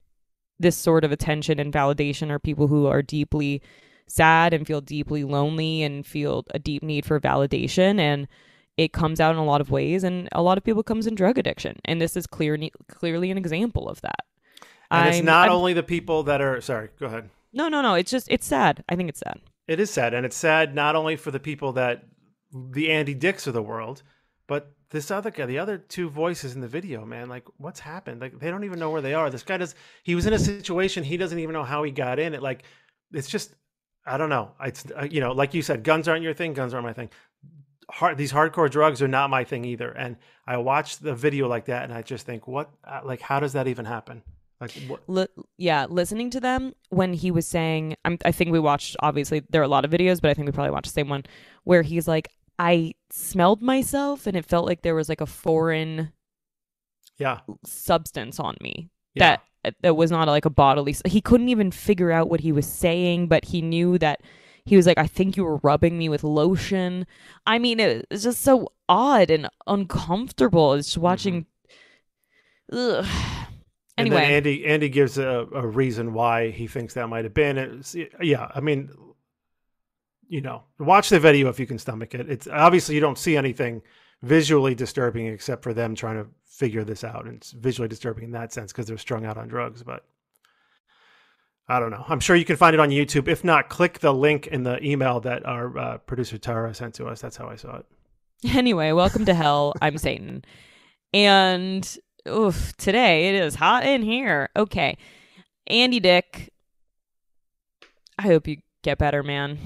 this sort of attention and validation are people who are deeply sad and feel deeply lonely and feel a deep need for validation. And it comes out in a lot of ways. And a lot of people comes in drug addiction. And this is clear clearly an example of that. And it's I'm- not I'm- only the people that are sorry, go ahead. no no no. It's just it's sad. I think it's sad It is sad, and it's sad not only for the people that the Andy Dicks of the world, but this other guy, the other two voices in the video, man. Like, what's happened? Like, they don't even know where they are. This guy does. He was in a situation he doesn't even know how he got in. It like, it's just, I don't know. It's uh, you know, like you said, guns aren't your thing. Guns aren't my thing. Hard, these hardcore drugs are not my thing either. And I watched the video like that, and I just think, what? uh, Like, how does that even happen? Like, what? Li- yeah, listening to them when he was saying, I'm, I think we watched, obviously, there are a lot of videos, but I think we probably watched the same one where he's like, I smelled myself and it felt like there was like a foreign Yeah, substance on me Yeah. that that was not like a bodily. He couldn't even figure out what he was saying, but he knew that he was like, I think you were rubbing me with lotion. I mean, it- it's just so odd and uncomfortable. It's just watching. Mm-hmm. Ugh. And Anyway, then Andy Andy gives a, a reason why he thinks that might have been. It's, yeah, I mean, you know, watch the video if you can stomach it. It's obviously you don't see anything visually disturbing except for them trying to figure this out, and it's visually disturbing in that sense because they're strung out on drugs. But I don't know. I'm sure you can find it on YouTube. If not, click the link in the email that our uh, producer Tara sent to us. That's how I saw it. Anyway, welcome to hell. I'm Satan. And oof, today it is hot in here. Okay. Andy Dick. I hope you get better, man.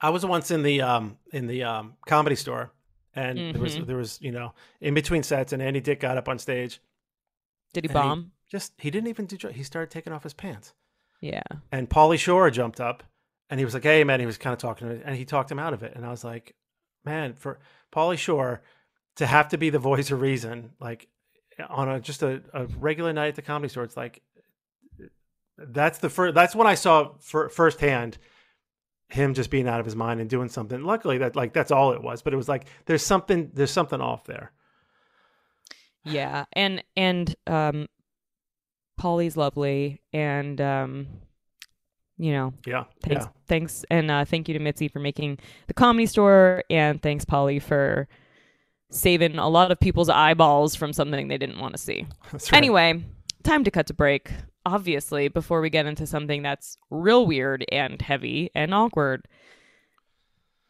I was once in the um in the um comedy store, and there was Mhm. there was you know in between sets, and Andy Dick got up on stage. Did he bomb? just he didn't even do. He started taking off his pants, yeah. and Pauly Shore jumped up, and he was like, "Hey, man," he was kind of talking to me, and he talked him out of it, and I was like, "Man, for Pauly Shore to have to be the voice of reason, like on a just a, a regular night at the comedy store, it's like." That's the first. That's when I saw fir- firsthand him just being out of his mind and doing something. Luckily, that like that's all it was. But it was like there's something there's something off there. Yeah. And and um Pauly's lovely and um you know, Yeah, thanks yeah. thanks and uh thank you to Mitzi for making the comedy store and thanks Polly for saving a lot of people's eyeballs from something they didn't want to see. Right. Anyway, time to cut to break. Obviously, before we get into something that's real weird and heavy and awkward.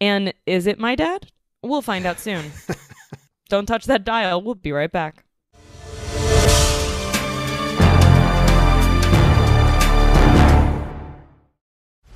And is it my dad? We'll find out soon. Don't touch that dial. We'll be right back.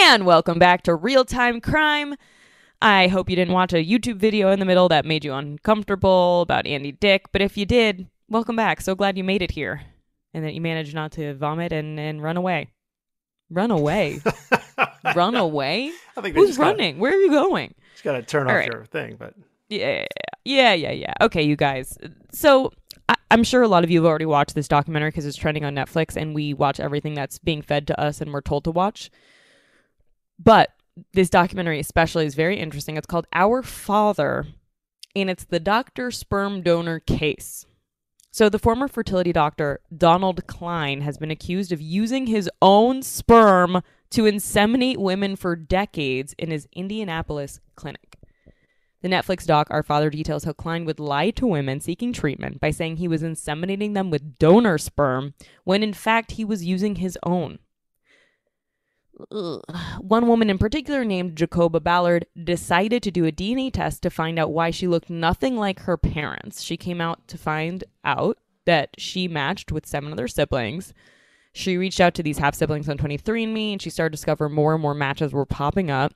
And welcome back to Real Time Crime. I hope you didn't watch a YouTube video in the middle that made you uncomfortable about Andy Dick, but if you did, welcome back. So glad you made it here and that you managed not to vomit and, and run away. Run away. run away? I think Who's just gotta- running? Where are you going? Just got to turn All off right. your thing, but Yeah, yeah, yeah, yeah. Okay, you guys. So I- I'm sure a lot of you have already watched this documentary because it's trending on Netflix, and we watch everything that's being fed to us and we're told to watch. But this documentary, especially, is very interesting. It's called Our Father, and it's the doctor sperm donor case. So, the former fertility doctor, Donald Cline, has been accused of using his own sperm to inseminate women for decades in his Indianapolis clinic. The Netflix doc Our Father details how Cline would lie to women seeking treatment by saying he was inseminating them with donor sperm when in fact he was using his own. One woman in particular, named Jacoba Ballard, decided to do a DNA test to find out why she looked nothing like her parents. She came out to find out that she matched with seven other siblings. She reached out to these half siblings on 23andMe and she started to discover more and more matches were popping up.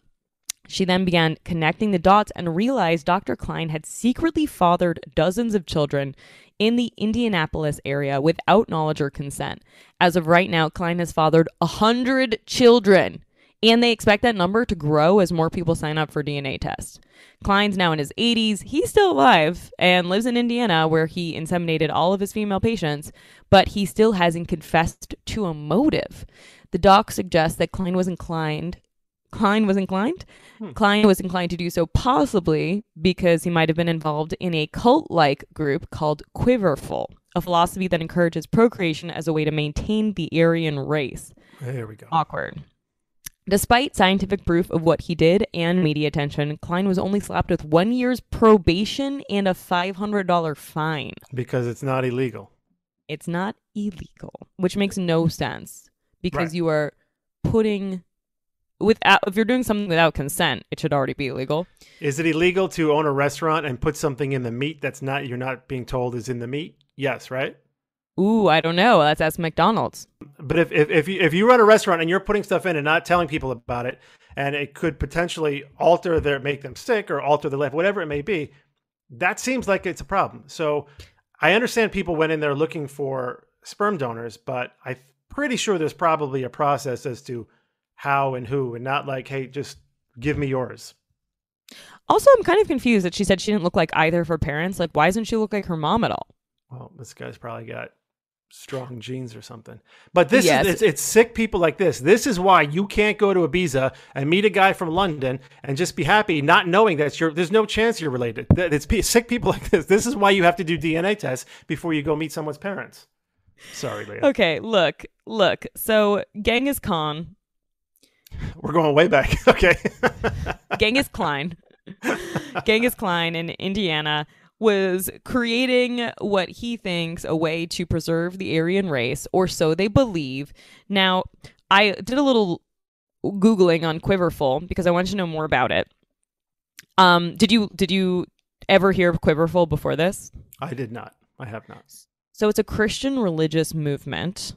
She then began connecting the dots and realized Dr. Cline had secretly fathered dozens of children in the Indianapolis area without knowledge or consent. As of right now, Cline has fathered 100 children, and they expect that number to grow as more people sign up for DNA tests. Cline's now in his 80s. He's still alive and lives in Indiana, where he inseminated all of his female patients, but he still hasn't confessed to a motive. The doc suggests that Cline was inclined Cline was inclined. Hmm. Cline was inclined to do so possibly because he might have been involved in a cult like group called Quiverful, a philosophy that encourages procreation as a way to maintain the Aryan race. there we go. Awkward. Despite scientific proof of what he did and media attention, Cline was only slapped with one year's probation and a $500 fine. Because it's not illegal. It's not illegal, which makes no sense because Right. you are putting without if you're doing something without consent, it should already be illegal. Is it illegal to own a restaurant and put something in the meat that's not you're not being told is in the meat? Yes, right? Ooh, I don't know. Let's ask McDonald's. But if if if you, if you run a restaurant and you're putting stuff in and not telling people about it, and it could potentially alter their make them sick or alter their life, whatever it may be, that seems like it's a problem. So I understand people went in there looking for sperm donors, but I'm pretty sure there's probably a process as to how and who, and not like, hey, just give me yours. Also, I'm kind of confused that she said she didn't look like either of her parents. Like, why doesn't she look like her mom at all? Well, this guy's probably got strong genes or something. But this Yes. is it's, it's sick people like this. This is why you can't go to Ibiza and meet a guy from London and just be happy, not knowing that you're. There's no chance you're related. It's sick people like this. This is why you have to do DNA tests before you go meet someone's parents. Sorry, Leah. Okay, look, look. So Genghis Khan, We're going way back. Okay. Genghis Klein, Genghis Klein in Indiana was creating what he thinks a way to preserve the Aryan race, or so they believe. Now, I did a little googling on Quiverful because I wanted to know more about it. Um, did you did you ever hear of Quiverful before this? I did not. I have not. So it's a Christian religious movement,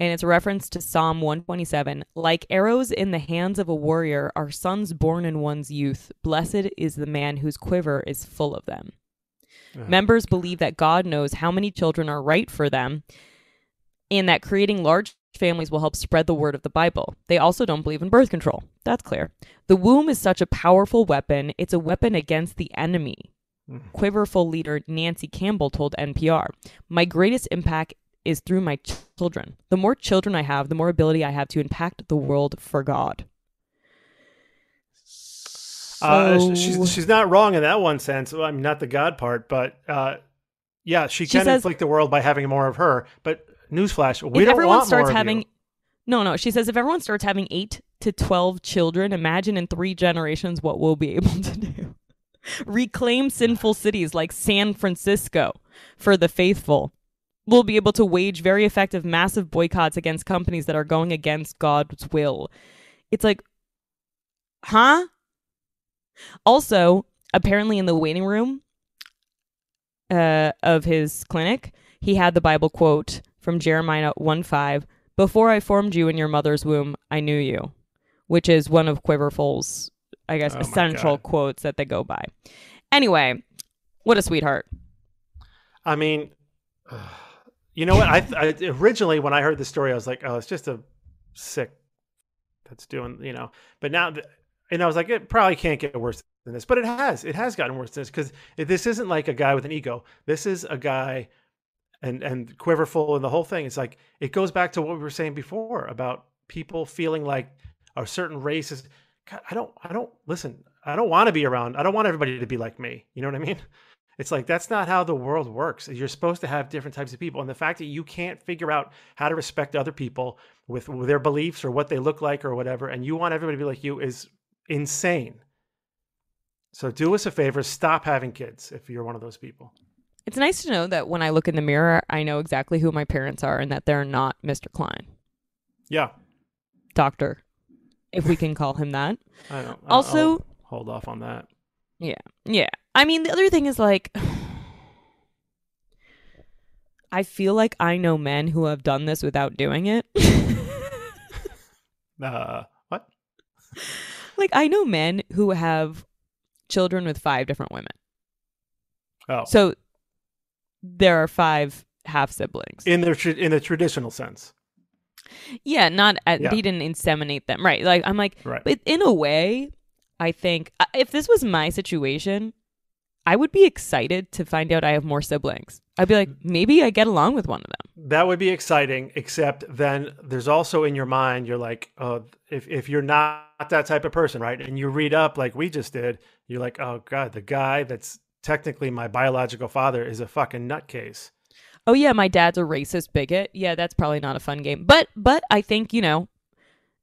and it's a reference to Psalm 127. Like arrows in the hands of a warrior are sons born in one's youth. Blessed is the man whose quiver is full of them. Members believe that God knows how many children are right for them, and that creating large families will help spread the word of the Bible. They also don't believe in birth control. That's clear. The womb is such a powerful weapon, it's a weapon against the enemy. Hmm. Quiverful leader Nancy Campbell told NPR, My greatest impact is through my children. The more children I have, the more ability I have to impact the world for God. Uh, she's she's not wrong in that one sense. Well, I mean, not the God part, but uh, yeah, she She can says- inflict the world by having more of her. But newsflash, we if don't everyone want starts more of having you. no no she says if everyone starts having 8 to 12 children imagine in 3 generations what we'll be able to do reclaim sinful cities like san francisco for the faithful we'll be able to wage very effective massive boycotts against companies that are going against god's will it's like huh also apparently in the waiting room uh, of his clinic, he had the Bible quote from Jeremiah 1 5 Before I formed you in your mother's womb, I knew you, which is one of Quiverful's, I guess, Oh essential quotes that they go by. Anyway, what a sweetheart. I mean, you know what? I, I originally when I heard the story, I was like, oh, it's just a sick that's doing, you know. But now, and I was like, it probably can't get worse than this, but it has. It has gotten worse than this because this isn't like a guy with an ego. This is a guy, and and quiverful and the whole thing. It's like it goes back to what we were saying before about people feeling like a certain race is. God, I don't. I don't listen. I don't want to be around. I don't want everybody to be like me. You know what I mean? It's like that's not how the world works. You're supposed to have different types of people, and the fact that you can't figure out how to respect other people with, with their beliefs or what they look like or whatever, and you want everybody to be like you is insane. So do us a favor, stop having kids if you're one of those people. It's nice to know that when I look in the mirror, I know exactly who my parents are and that they're not Mr. Cline. Yeah, Doctor, if we can call him that. I don't. Also- I'll hold off on that. Yeah. Yeah. I mean, the other thing is like, I feel like I know men who have done this without doing it. Uh, what? like, I know men who have children with five different women. Oh, So there are five half siblings. in the tra- in the traditional sense, yeah, not at, Yeah. he didn't inseminate them, right? Like I'm like, Right. but in a way, I think uh, if this was my situation, I would be excited to find out I have more siblings. I'd be like, maybe I get along with one of them. that would be exciting. Except then there's also in your mind, you're like, oh, if if you're not that type of person, right? And you read up like we just did, you're like, oh god, the guy that's technically my biological father is a fucking nutcase. Oh yeah, my dad's a racist bigot. Yeah, that's probably not a fun game. But but I think, you know,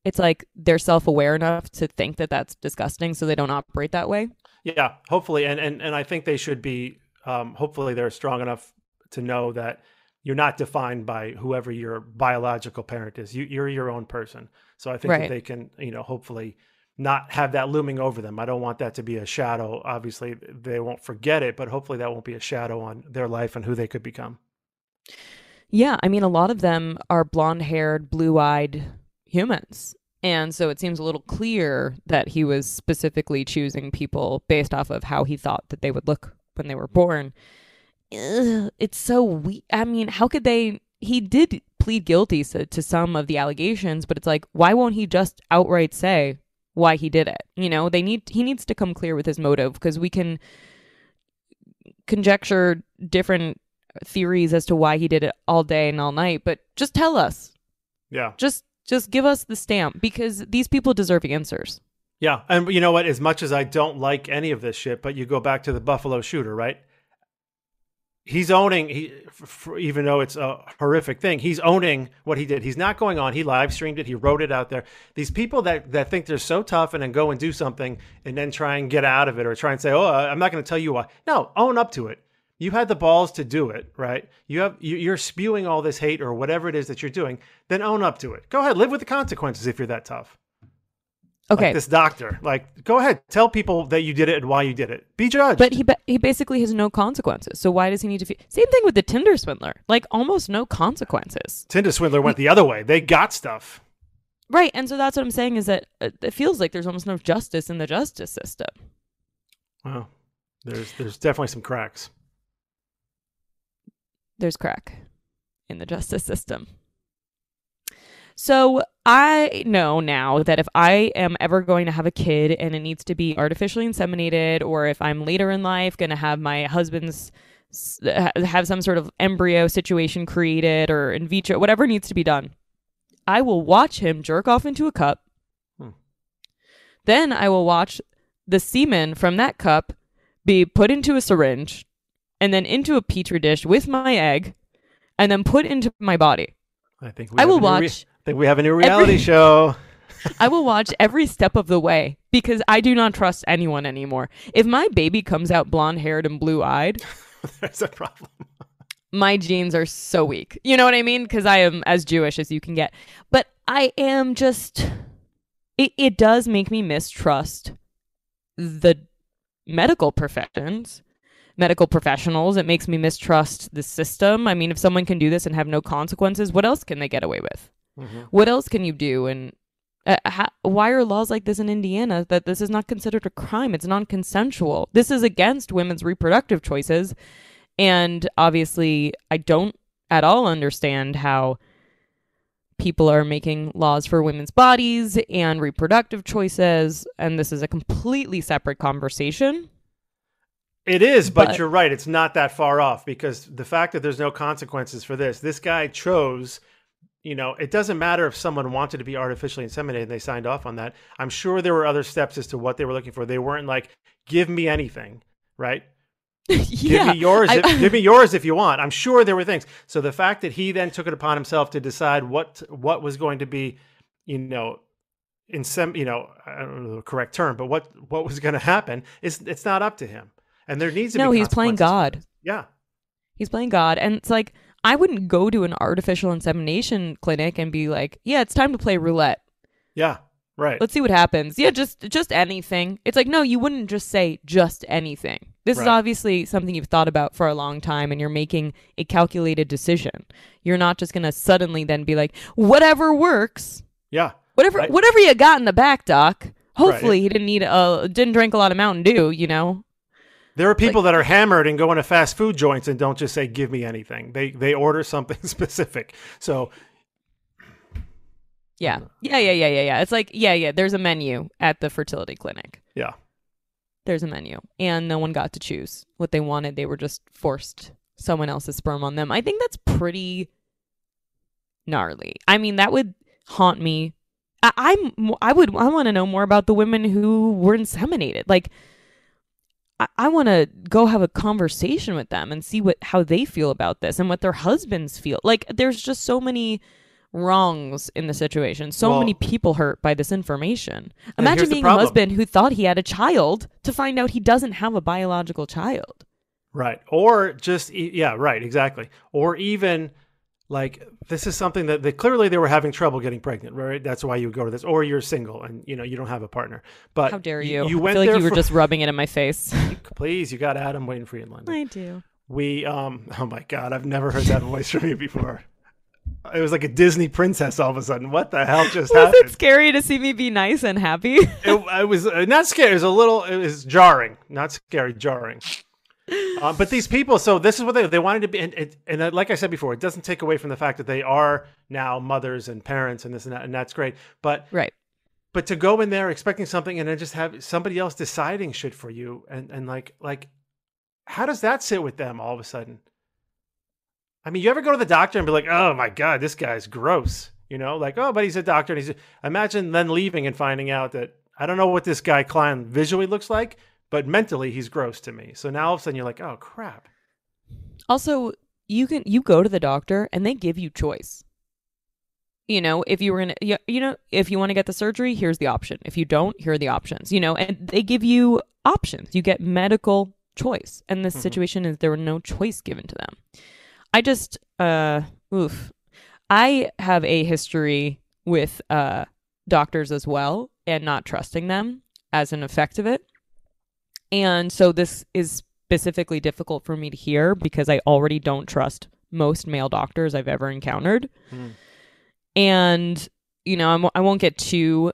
it's like they're self-aware enough to think that that's disgusting so they don't operate that way. Yeah, hopefully, and and and I think they should be. Um, hopefully, they're strong enough to know that you're not defined by whoever your biological parent is. You, you're your own person. So I think Right. that they can, you know, hopefully not have that looming over them. I don't want that to be a shadow. Obviously, they won't forget it, but hopefully that won't be a shadow on their life and who they could become. Yeah, I mean, a lot of them are blonde haired, blue eyed humans. And so it seems a little clear that he was specifically choosing people based off of how he thought that they would look when they were born. Ugh, it's so we I mean, how could they? He did plead guilty to, to some of the allegations, but it's like, why won't he just outright say why he did it? You know, they need he needs to come clear with his motive because we can conjecture different theories as to why he did it all day and all night, but just tell us. Yeah. Just just give us the stamp because these people deserve answers. Yeah, and you know what? As much as I don't like any of this shit, but you go back to the Buffalo shooter, right? He's owning, he, f- f- even though it's a horrific thing, he's owning what he did. He's not going on. He live streamed it. He wrote it out there. These people that that think they're so tough and then go and do something and then try and get out of it or try and say, "Oh, I'm not going to tell you why." No, own up to it. You had the balls to do it, right? You have you- you're spewing all this hate or whatever it is that you're doing. Then own up to it. Go ahead, live with the consequences if you're that tough Okay. like this doctor. Like, go ahead, tell people that you did it and why you did it. Be judged. But he ba- he basically has no consequences. So why does he need to? Fe- Same thing with the Tinder swindler. Like almost no consequences. Tinder swindler went the other way. They got stuff. Right. And so that's what I'm saying is that uh, it feels like there's almost no justice in the justice system. Wow, there's there's definitely some cracks. There's crack in the justice system. So I know now that if I am ever going to have a kid and it needs to be artificially inseminated, or if I'm later in life going to have my husband's have some sort of embryo situation created or in vitro, whatever needs to be done, I will watch him jerk off into a cup. Hmm. Then I will watch the semen from that cup be put into a syringe and then into a petri dish with my egg and then put into my body. I think I will new re- watch I think we have a new reality every- show. I will watch every step of the way because I do not trust anyone anymore. If my baby comes out blonde haired and blue eyed, There's a problem. my genes are so weak. You know what I mean? Because I am as Jewish as you can get. But I am just, it, it does make me mistrust the medical professions, medical professionals. It makes me mistrust the system. I mean, if someone can do this and have no consequences, what else can they get away with? What else can you do? And uh, ha- why are laws like this in Indiana that this is not considered a crime? It's non consensual. This is against women's reproductive choices. And obviously, I don't at all understand how people are making laws for women's bodies and reproductive choices. And this is a completely separate conversation. It is, but, But- you're right. It's not that far off because the fact that there's no consequences for this, this guy chose. You know, it doesn't matter if someone wanted to be artificially inseminated and they signed off on that. I'm sure there were other steps as to what they were looking for. They weren't like, "Give me anything," right? yeah. give me yours. I- if, give me yours if you want. I'm sure there were things. So the fact that he then took it upon himself to decide what what was going to be, you know, in some, you know, I don't know the correct term, but what what was going to happen is it's not up to him. And there needs to no, be No, he's playing God. Yeah. He's playing God. And it's like, I wouldn't go to an artificial insemination clinic and be like, yeah, it's time to play roulette. Yeah. Right. Let's see what happens. Yeah, just just anything. It's like, no, you wouldn't just say just anything. This is obviously something you've thought about for a long time and you're making a calculated decision. You're not just going to suddenly then be like, whatever works. yeah. Whatever Right. whatever you got in the back, doc. Hopefully he didn't need a didn't drink a lot of Mountain Dew, you know. There are people that are hammered and go into fast food joints and don't just say give me anything. They they order something specific. So Yeah. Yeah, yeah, yeah, yeah, yeah. It's like, yeah, yeah, there's a menu at the fertility clinic. yeah. There's a menu. And no one got to choose what they wanted. They were just forced someone else's sperm on them. I think that's pretty gnarly. I mean, that would haunt me. I, I'm I would I want to know more about the women who were inseminated. Like I, I want to go have a conversation with them and see what how they feel about this and what their husbands feel. Like there's just so many wrongs in the situation. So Well- many people hurt by this information. Imagine being a husband who thought he had a child to find out he doesn't have a biological child. Right. Or just, yeah, right, exactly. Or even like this is something that they clearly they were having trouble getting pregnant, right? That's why you would go to this. Or you're single and, you know, you don't have a partner. But How dare y- you? You I went feel like there you were for- just rubbing it in my face. Please, you got Adam waiting for you in London. I do. We, um, oh my God, I've never heard that voice from you before. It was like a Disney princess all of a sudden. What the hell just Was happened? it scary to see me be nice and happy? it, it was uh, not scary. It was a little. It was jarring, not scary, jarring. Um, but these people, so this is what they they wanted to be, and, and, and uh, like I said before, it doesn't take away from the fact that they are now mothers and parents and this and that, and that's great. But right. but to go in there expecting something and then just have somebody else deciding shit for you, and and like like, how does that sit with them all of a sudden? I mean, you ever go to the doctor and be like, "Oh my god, this guy's gross," you know, like, "Oh, but he's a doctor." And he's imagine then leaving and finding out that I don't know what this guy Cline visually looks like, but mentally he's gross to me. So now all of a sudden you're like, "Oh crap." Also, you can you go to the doctor and they give you choice. You know, if you were gonna, you, you know, if you want to get the surgery, here's the option. If you don't, here are the options. You know, and they give you options. You get medical choice. And this Mhm. situation is there were no choice given to them. I just, uh, oof. I have a history with uh doctors as well, and not trusting them as an effect of it. And so this is specifically difficult for me to hear because I already don't trust most male doctors I've ever encountered. Hmm. And, you know, I'm, I won't get too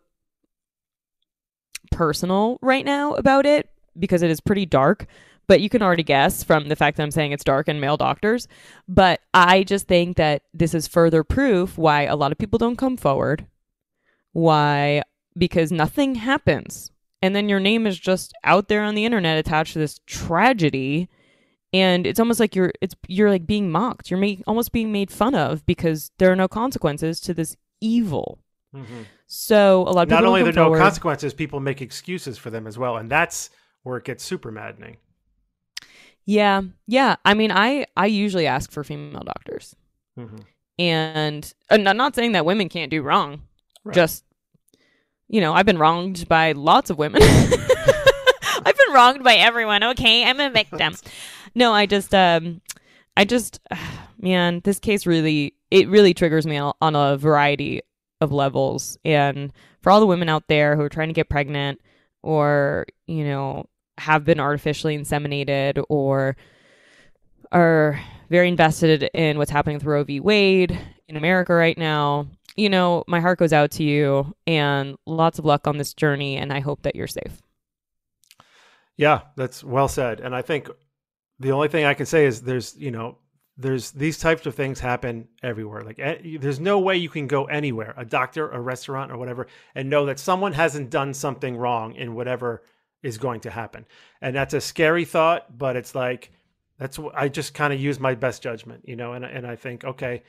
personal right now about it because it is pretty dark. But you can already guess from the fact that I'm saying it's dark and male doctors. But I just think that this is further proof why a lot of people don't come forward. Why? Because nothing happens. And then your name is just out there on the internet attached to this tragedy. And it's almost like you're it's you're like being mocked. You're make, almost being made fun of because there are no consequences to this evil. Mhm. So a lot of people Not only are there no consequences, people make excuses for them as well, and that's where it gets super maddening. Yeah, yeah. I mean, I I usually ask for female doctors, Mhm. and, and I'm not saying that women can't do wrong. Right. Just you know, I've been wronged by lots of women. I've been wronged by everyone. Okay, I'm a victim. no, I just um, I just man, this case really it really triggers me on a variety of levels, and for all the women out there who are trying to get pregnant or you know have been artificially inseminated or are very invested in what's happening with Roe v. Wade in America right now. You know, my heart goes out to you and lots of luck on this journey. And I hope that you're safe. Yeah, that's well said. And I think the only thing I can say is there's, you know, there's these types of things happen everywhere. Like eh, there's no way you can go anywhere, a doctor, a restaurant or whatever and know that someone hasn't done something wrong in whatever is going to happen. And that's a scary thought, but it's like that's what I just kind of use my best judgment, you know, and and I think okay,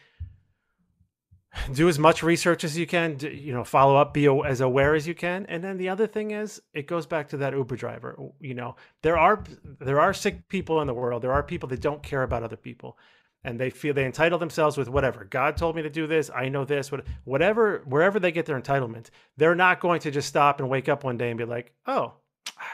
do as much research as you can do, you know follow up be as aware as you can. And then the other thing is it goes back to that uber driver. You know there are there are sick people in the world. There are people that don't care about other people. And they feel they entitle themselves with whatever. God told me to do this. I know this. What- whatever wherever they get their entitlement they're not going to just stop and wake up one day and be like oh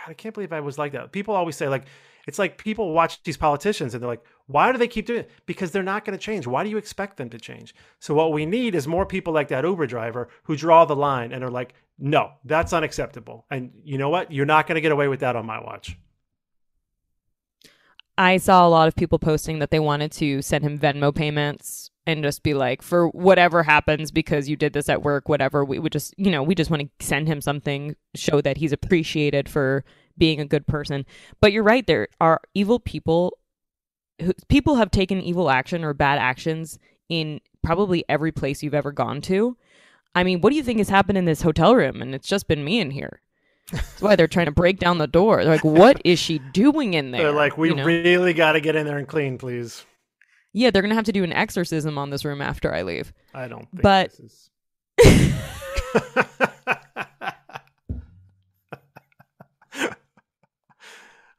i can't believe i was like that. People always say like it's like people watch these politicians and they're like, why do they keep doing it? Because they're not going to change. Why do you expect them to change? So what we need is more people like that Uber driver who draw the line and are like, no, that's unacceptable. And you know what? You're not going to get away with that on my watch. I saw a lot of people posting that they wanted to send him Venmo payments and just be like, for whatever happens because you did this at work, whatever, we would just, you know, we just want to send him something, show that he's appreciated for being a good person. But you're right, there are evil people who people have taken evil action or bad actions in probably every place you've ever gone to. I mean, what do you think has happened in this hotel room? And it's just been me in here. That's why they're trying to break down the door. They're like, what is she doing in there? They're like, we You know? really got to get in there and clean, please. Yeah, they're gonna have to do an exorcism on this room after I leave. I don't think But- this is.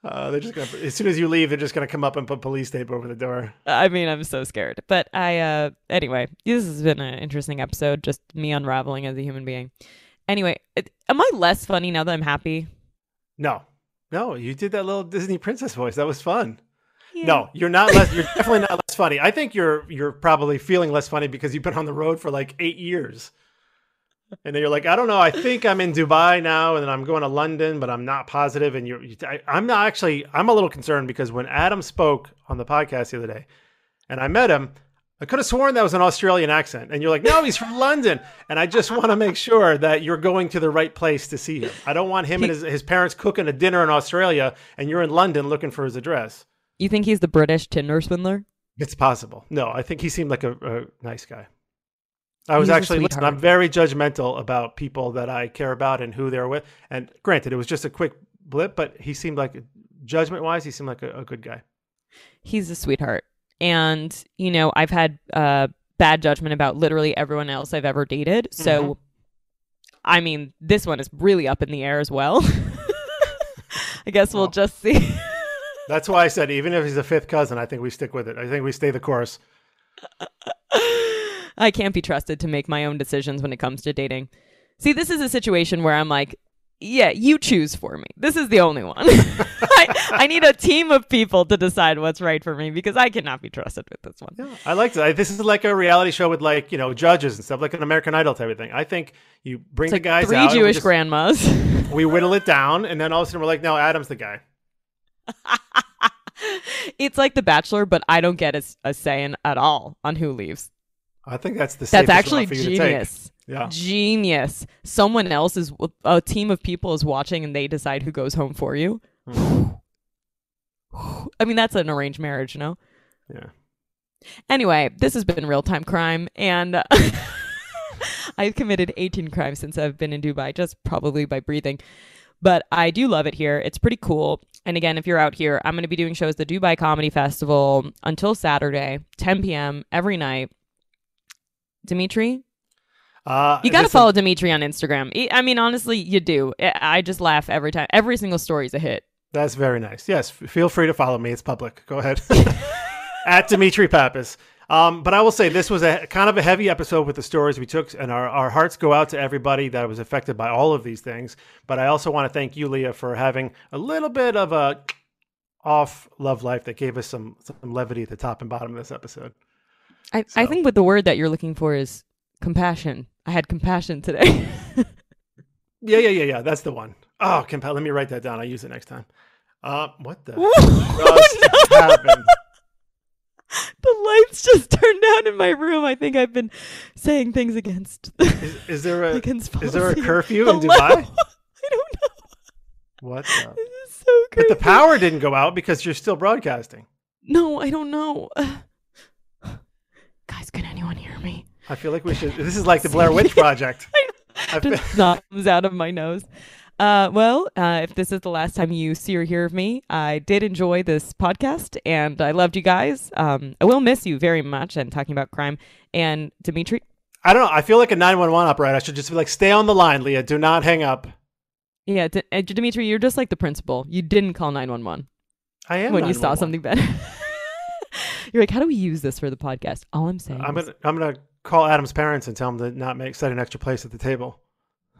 Uh, they're just gonna. As soon as you leave, they're just gonna come up and put police tape over the door. I mean, I'm so scared. But I, uh, anyway, this has been an interesting episode. Just me unraveling as a human being. Anyway, it, am I less funny now that I'm happy? No, no, you did that little Disney princess voice. That was fun. No, you're not less. You're definitely not less funny. I think you're you're probably feeling less funny because you've been on the road for like eight years, and then you're like, I don't know. I think I'm in Dubai now, and then I'm going to London, but I'm not positive. And you're, you, I, I'm not actually. I'm a little concerned because when Adam spoke on the podcast the other day, and I met him, I could have sworn that was an Australian accent, and you're like, no, he's from London, and I just want to make sure that you're going to the right place to see him. I don't want him and his, his parents cooking a dinner in Australia, and you're in London looking for his address. You think he's the British Tinder swindler? It's possible. No, I think he seemed like a, a nice guy. I was He's actually listen. I'm very judgmental about people that I care about and who they're with. And granted, it was just a quick blip, but he seemed like judgment wise, he seemed like a, a good guy. He's a sweetheart. and you know I've had uh, bad judgment about literally everyone else I've ever dated. So, Mhm. I mean, this one is really up in the air as well. I guess we'll just see. That's why I said even if he's a fifth cousin, I think we stick with it. I think we stay the course. I can't be trusted to make my own decisions when it comes to dating. See, this is a situation where I'm like, yeah, you choose for me. This is the only one. I, I need a team of people to decide what's right for me because I cannot be trusted with this one. Yeah, I like that. This is like a reality show with like you know judges and stuff, like an American Idol type of thing. I think you bring It's the like guys three out. Jewish just- grandmas. We whittle it down, and then all of a sudden we're like, no, Adam's the guy. it's like The Bachelor, but I don't get a, a say in at all on who leaves. I think that's the That's actually for you to take. genius. Yeah. Genius. Someone else is a team of people is watching and they decide who goes home for you. Hmm. I mean, that's an arranged marriage, no? Yeah. Anyway, this has been real time crime, and I've committed 18 crimes since I've been in Dubai, just probably by breathing. But I do love it here. It's pretty cool. And again, if you're out here, I'm going to be doing shows at the Dubai Comedy Festival until Saturday, 10 p.m. every night. Dimitri, Uh, you got to follow Dimitri on Instagram. I- mean, honestly, you do. I just laugh every time. Every single story is a hit. That's very nice. Yes, feel free to follow me. It's public. Go ahead. At Dimitri Pappas. Um, but I will say this was a kind of a heavy episode with the stories we took, and our, our hearts go out to everybody that was affected by all of these things. But I also want to thank you, Leah, for having a little bit of a off love life that gave us some some levity at the top and bottom of this episode. I, I think what the word that you're looking for is compassion. I had compassion today. Yeah, yeah, yeah, yeah. That's the one. Oh, compa- let me write that down. I'll use it next time. Uh, what the just happened? the lights just turned down in my room. I think I've been saying things against. Is, is there a against is there a curfew in Dubai? I don't know. What? The? This is so But the power didn't go out because you're still broadcasting. No, I don't know. Guys, can anyone hear me? I feel like we should. This is like the Blair Witch Project. Just comes out of my nose. Uh, well, uh, if this is the last time you see or hear of me, I did enjoy this podcast and I loved you guys. Um, I will miss you very much and talking about crime. And Dimitri, I don't know. I feel like a 911 operator. I should just be like, stay on the line, Leah. Do not hang up. yeah, D- uh, Dimitri, you're just like the principal. You didn't call 911 I am. when you saw something better. you're like, how do we use this for the podcast? All I'm saying, I'm is, gonna. I'm gonna call Adam's parents and tell them to not make set an extra place at the table.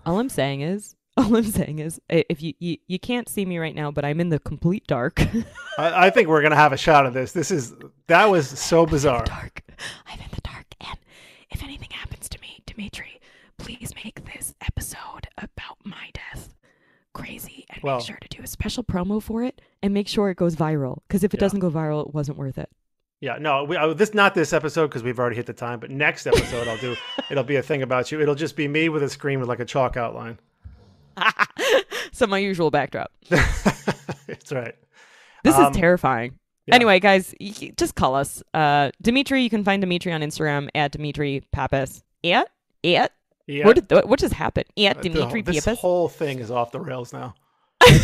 all I'm saying is, all I'm saying is, if you, you you can't see me right now, but I'm in the complete dark. I, I think we're gonna have a shot of this. This is that was so bizarre. dark. I'm in the dark, and if anything happens to me, Dimitri, please make this episode about my death crazy, and Well- make sure to do a special promo for it, and make sure it goes viral. Because if it Yeah. doesn't go viral, it wasn't worth it. Yeah, no, we, uh, this not this episode because we've already hit the time. But next episode, I'll do. It'll be a thing about you. It'll just be me with a screen with like a chalk outline. so my usual backdrop. That's right. This Um, is terrifying. yeah. Anyway, guys, just call us. Uh, Dimitri, you can find Dimitri on Instagram at Dimitri Pappas. At at Yeah. what did th- what just happened? At Uh, the- this Pappas. whole thing is off the rails now. I'm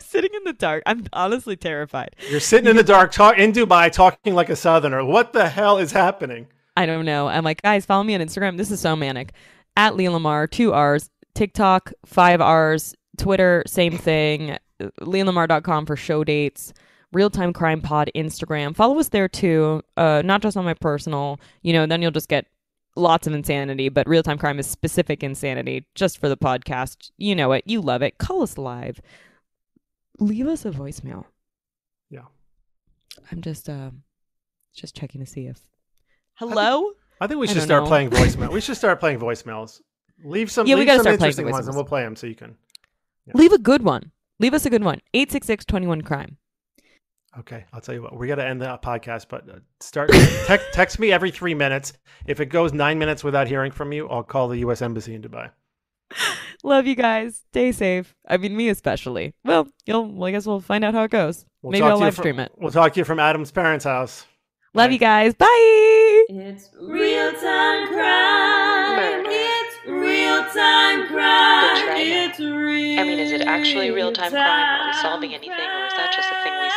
sitting in the dark. I'm honestly terrified. You're sitting in the dark, talk in Dubai, talking like a southerner. What the hell is happening? I don't know. I'm like, guys, follow me on Instagram. This is so manic. At Leah Lamarr, two R's. TikTok, five R's. Twitter, same thing. LeahLamarr.com for show dates. Real Time Crime Pod Instagram. Follow us there too. Uh, not just on my personal. You know, then you'll just get lots of insanity. But Real Time Crime is specific insanity just for the podcast. You know it. You love it. Call us live. Leave us a voicemail. Yeah. I'm just uh, just checking to see if. Hello. I think we I should don't start know. playing voicemail. we should start playing voicemails. Leave some. Yeah, we leave gotta some start playing interesting ones, and we'll play them so you can. Leave a good one. Leave us a good one. 866 21 crime. Okay, I'll tell you what. We got to end the podcast, but uh, start text, text me every three minutes. If it goes nine minutes without hearing from you, I'll call the U.S. Embassy in Dubai. Love you guys. Stay safe. I mean, me especially. Well, you'll, well, I guess we'll find out how it goes. We'll Maybe I'll to you live from- stream it. We'll talk to you from Adam's parents' house. Love you guys. Bye. It's real time crime. It's real time crime. Betrayal. It's real. I mean, is it actually real time crime? Are we solving anything,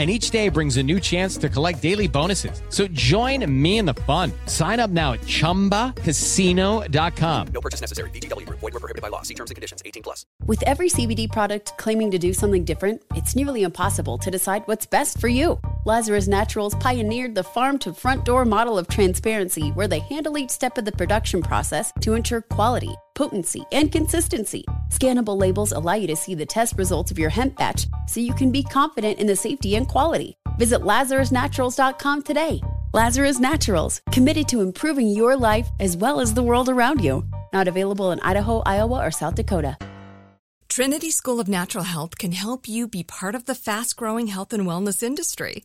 And each day brings a new chance to collect daily bonuses. So join me in the fun. Sign up now at chumbacasino.com. No purchase necessary. VGW Group. Void were prohibited by law. See terms and conditions. 18 plus. With every CBD product claiming to do something different, it's nearly impossible to decide what's best for you. Lazarus Naturals pioneered the farm to front door model of transparency where they handle each step of the production process to ensure quality, potency, and consistency. Scannable labels allow you to see the test results of your hemp batch so you can be confident in the safety and quality. Visit LazarusNaturals.com today. Lazarus Naturals, committed to improving your life as well as the world around you. Not available in Idaho, Iowa, or South Dakota. Trinity School of Natural Health can help you be part of the fast growing health and wellness industry.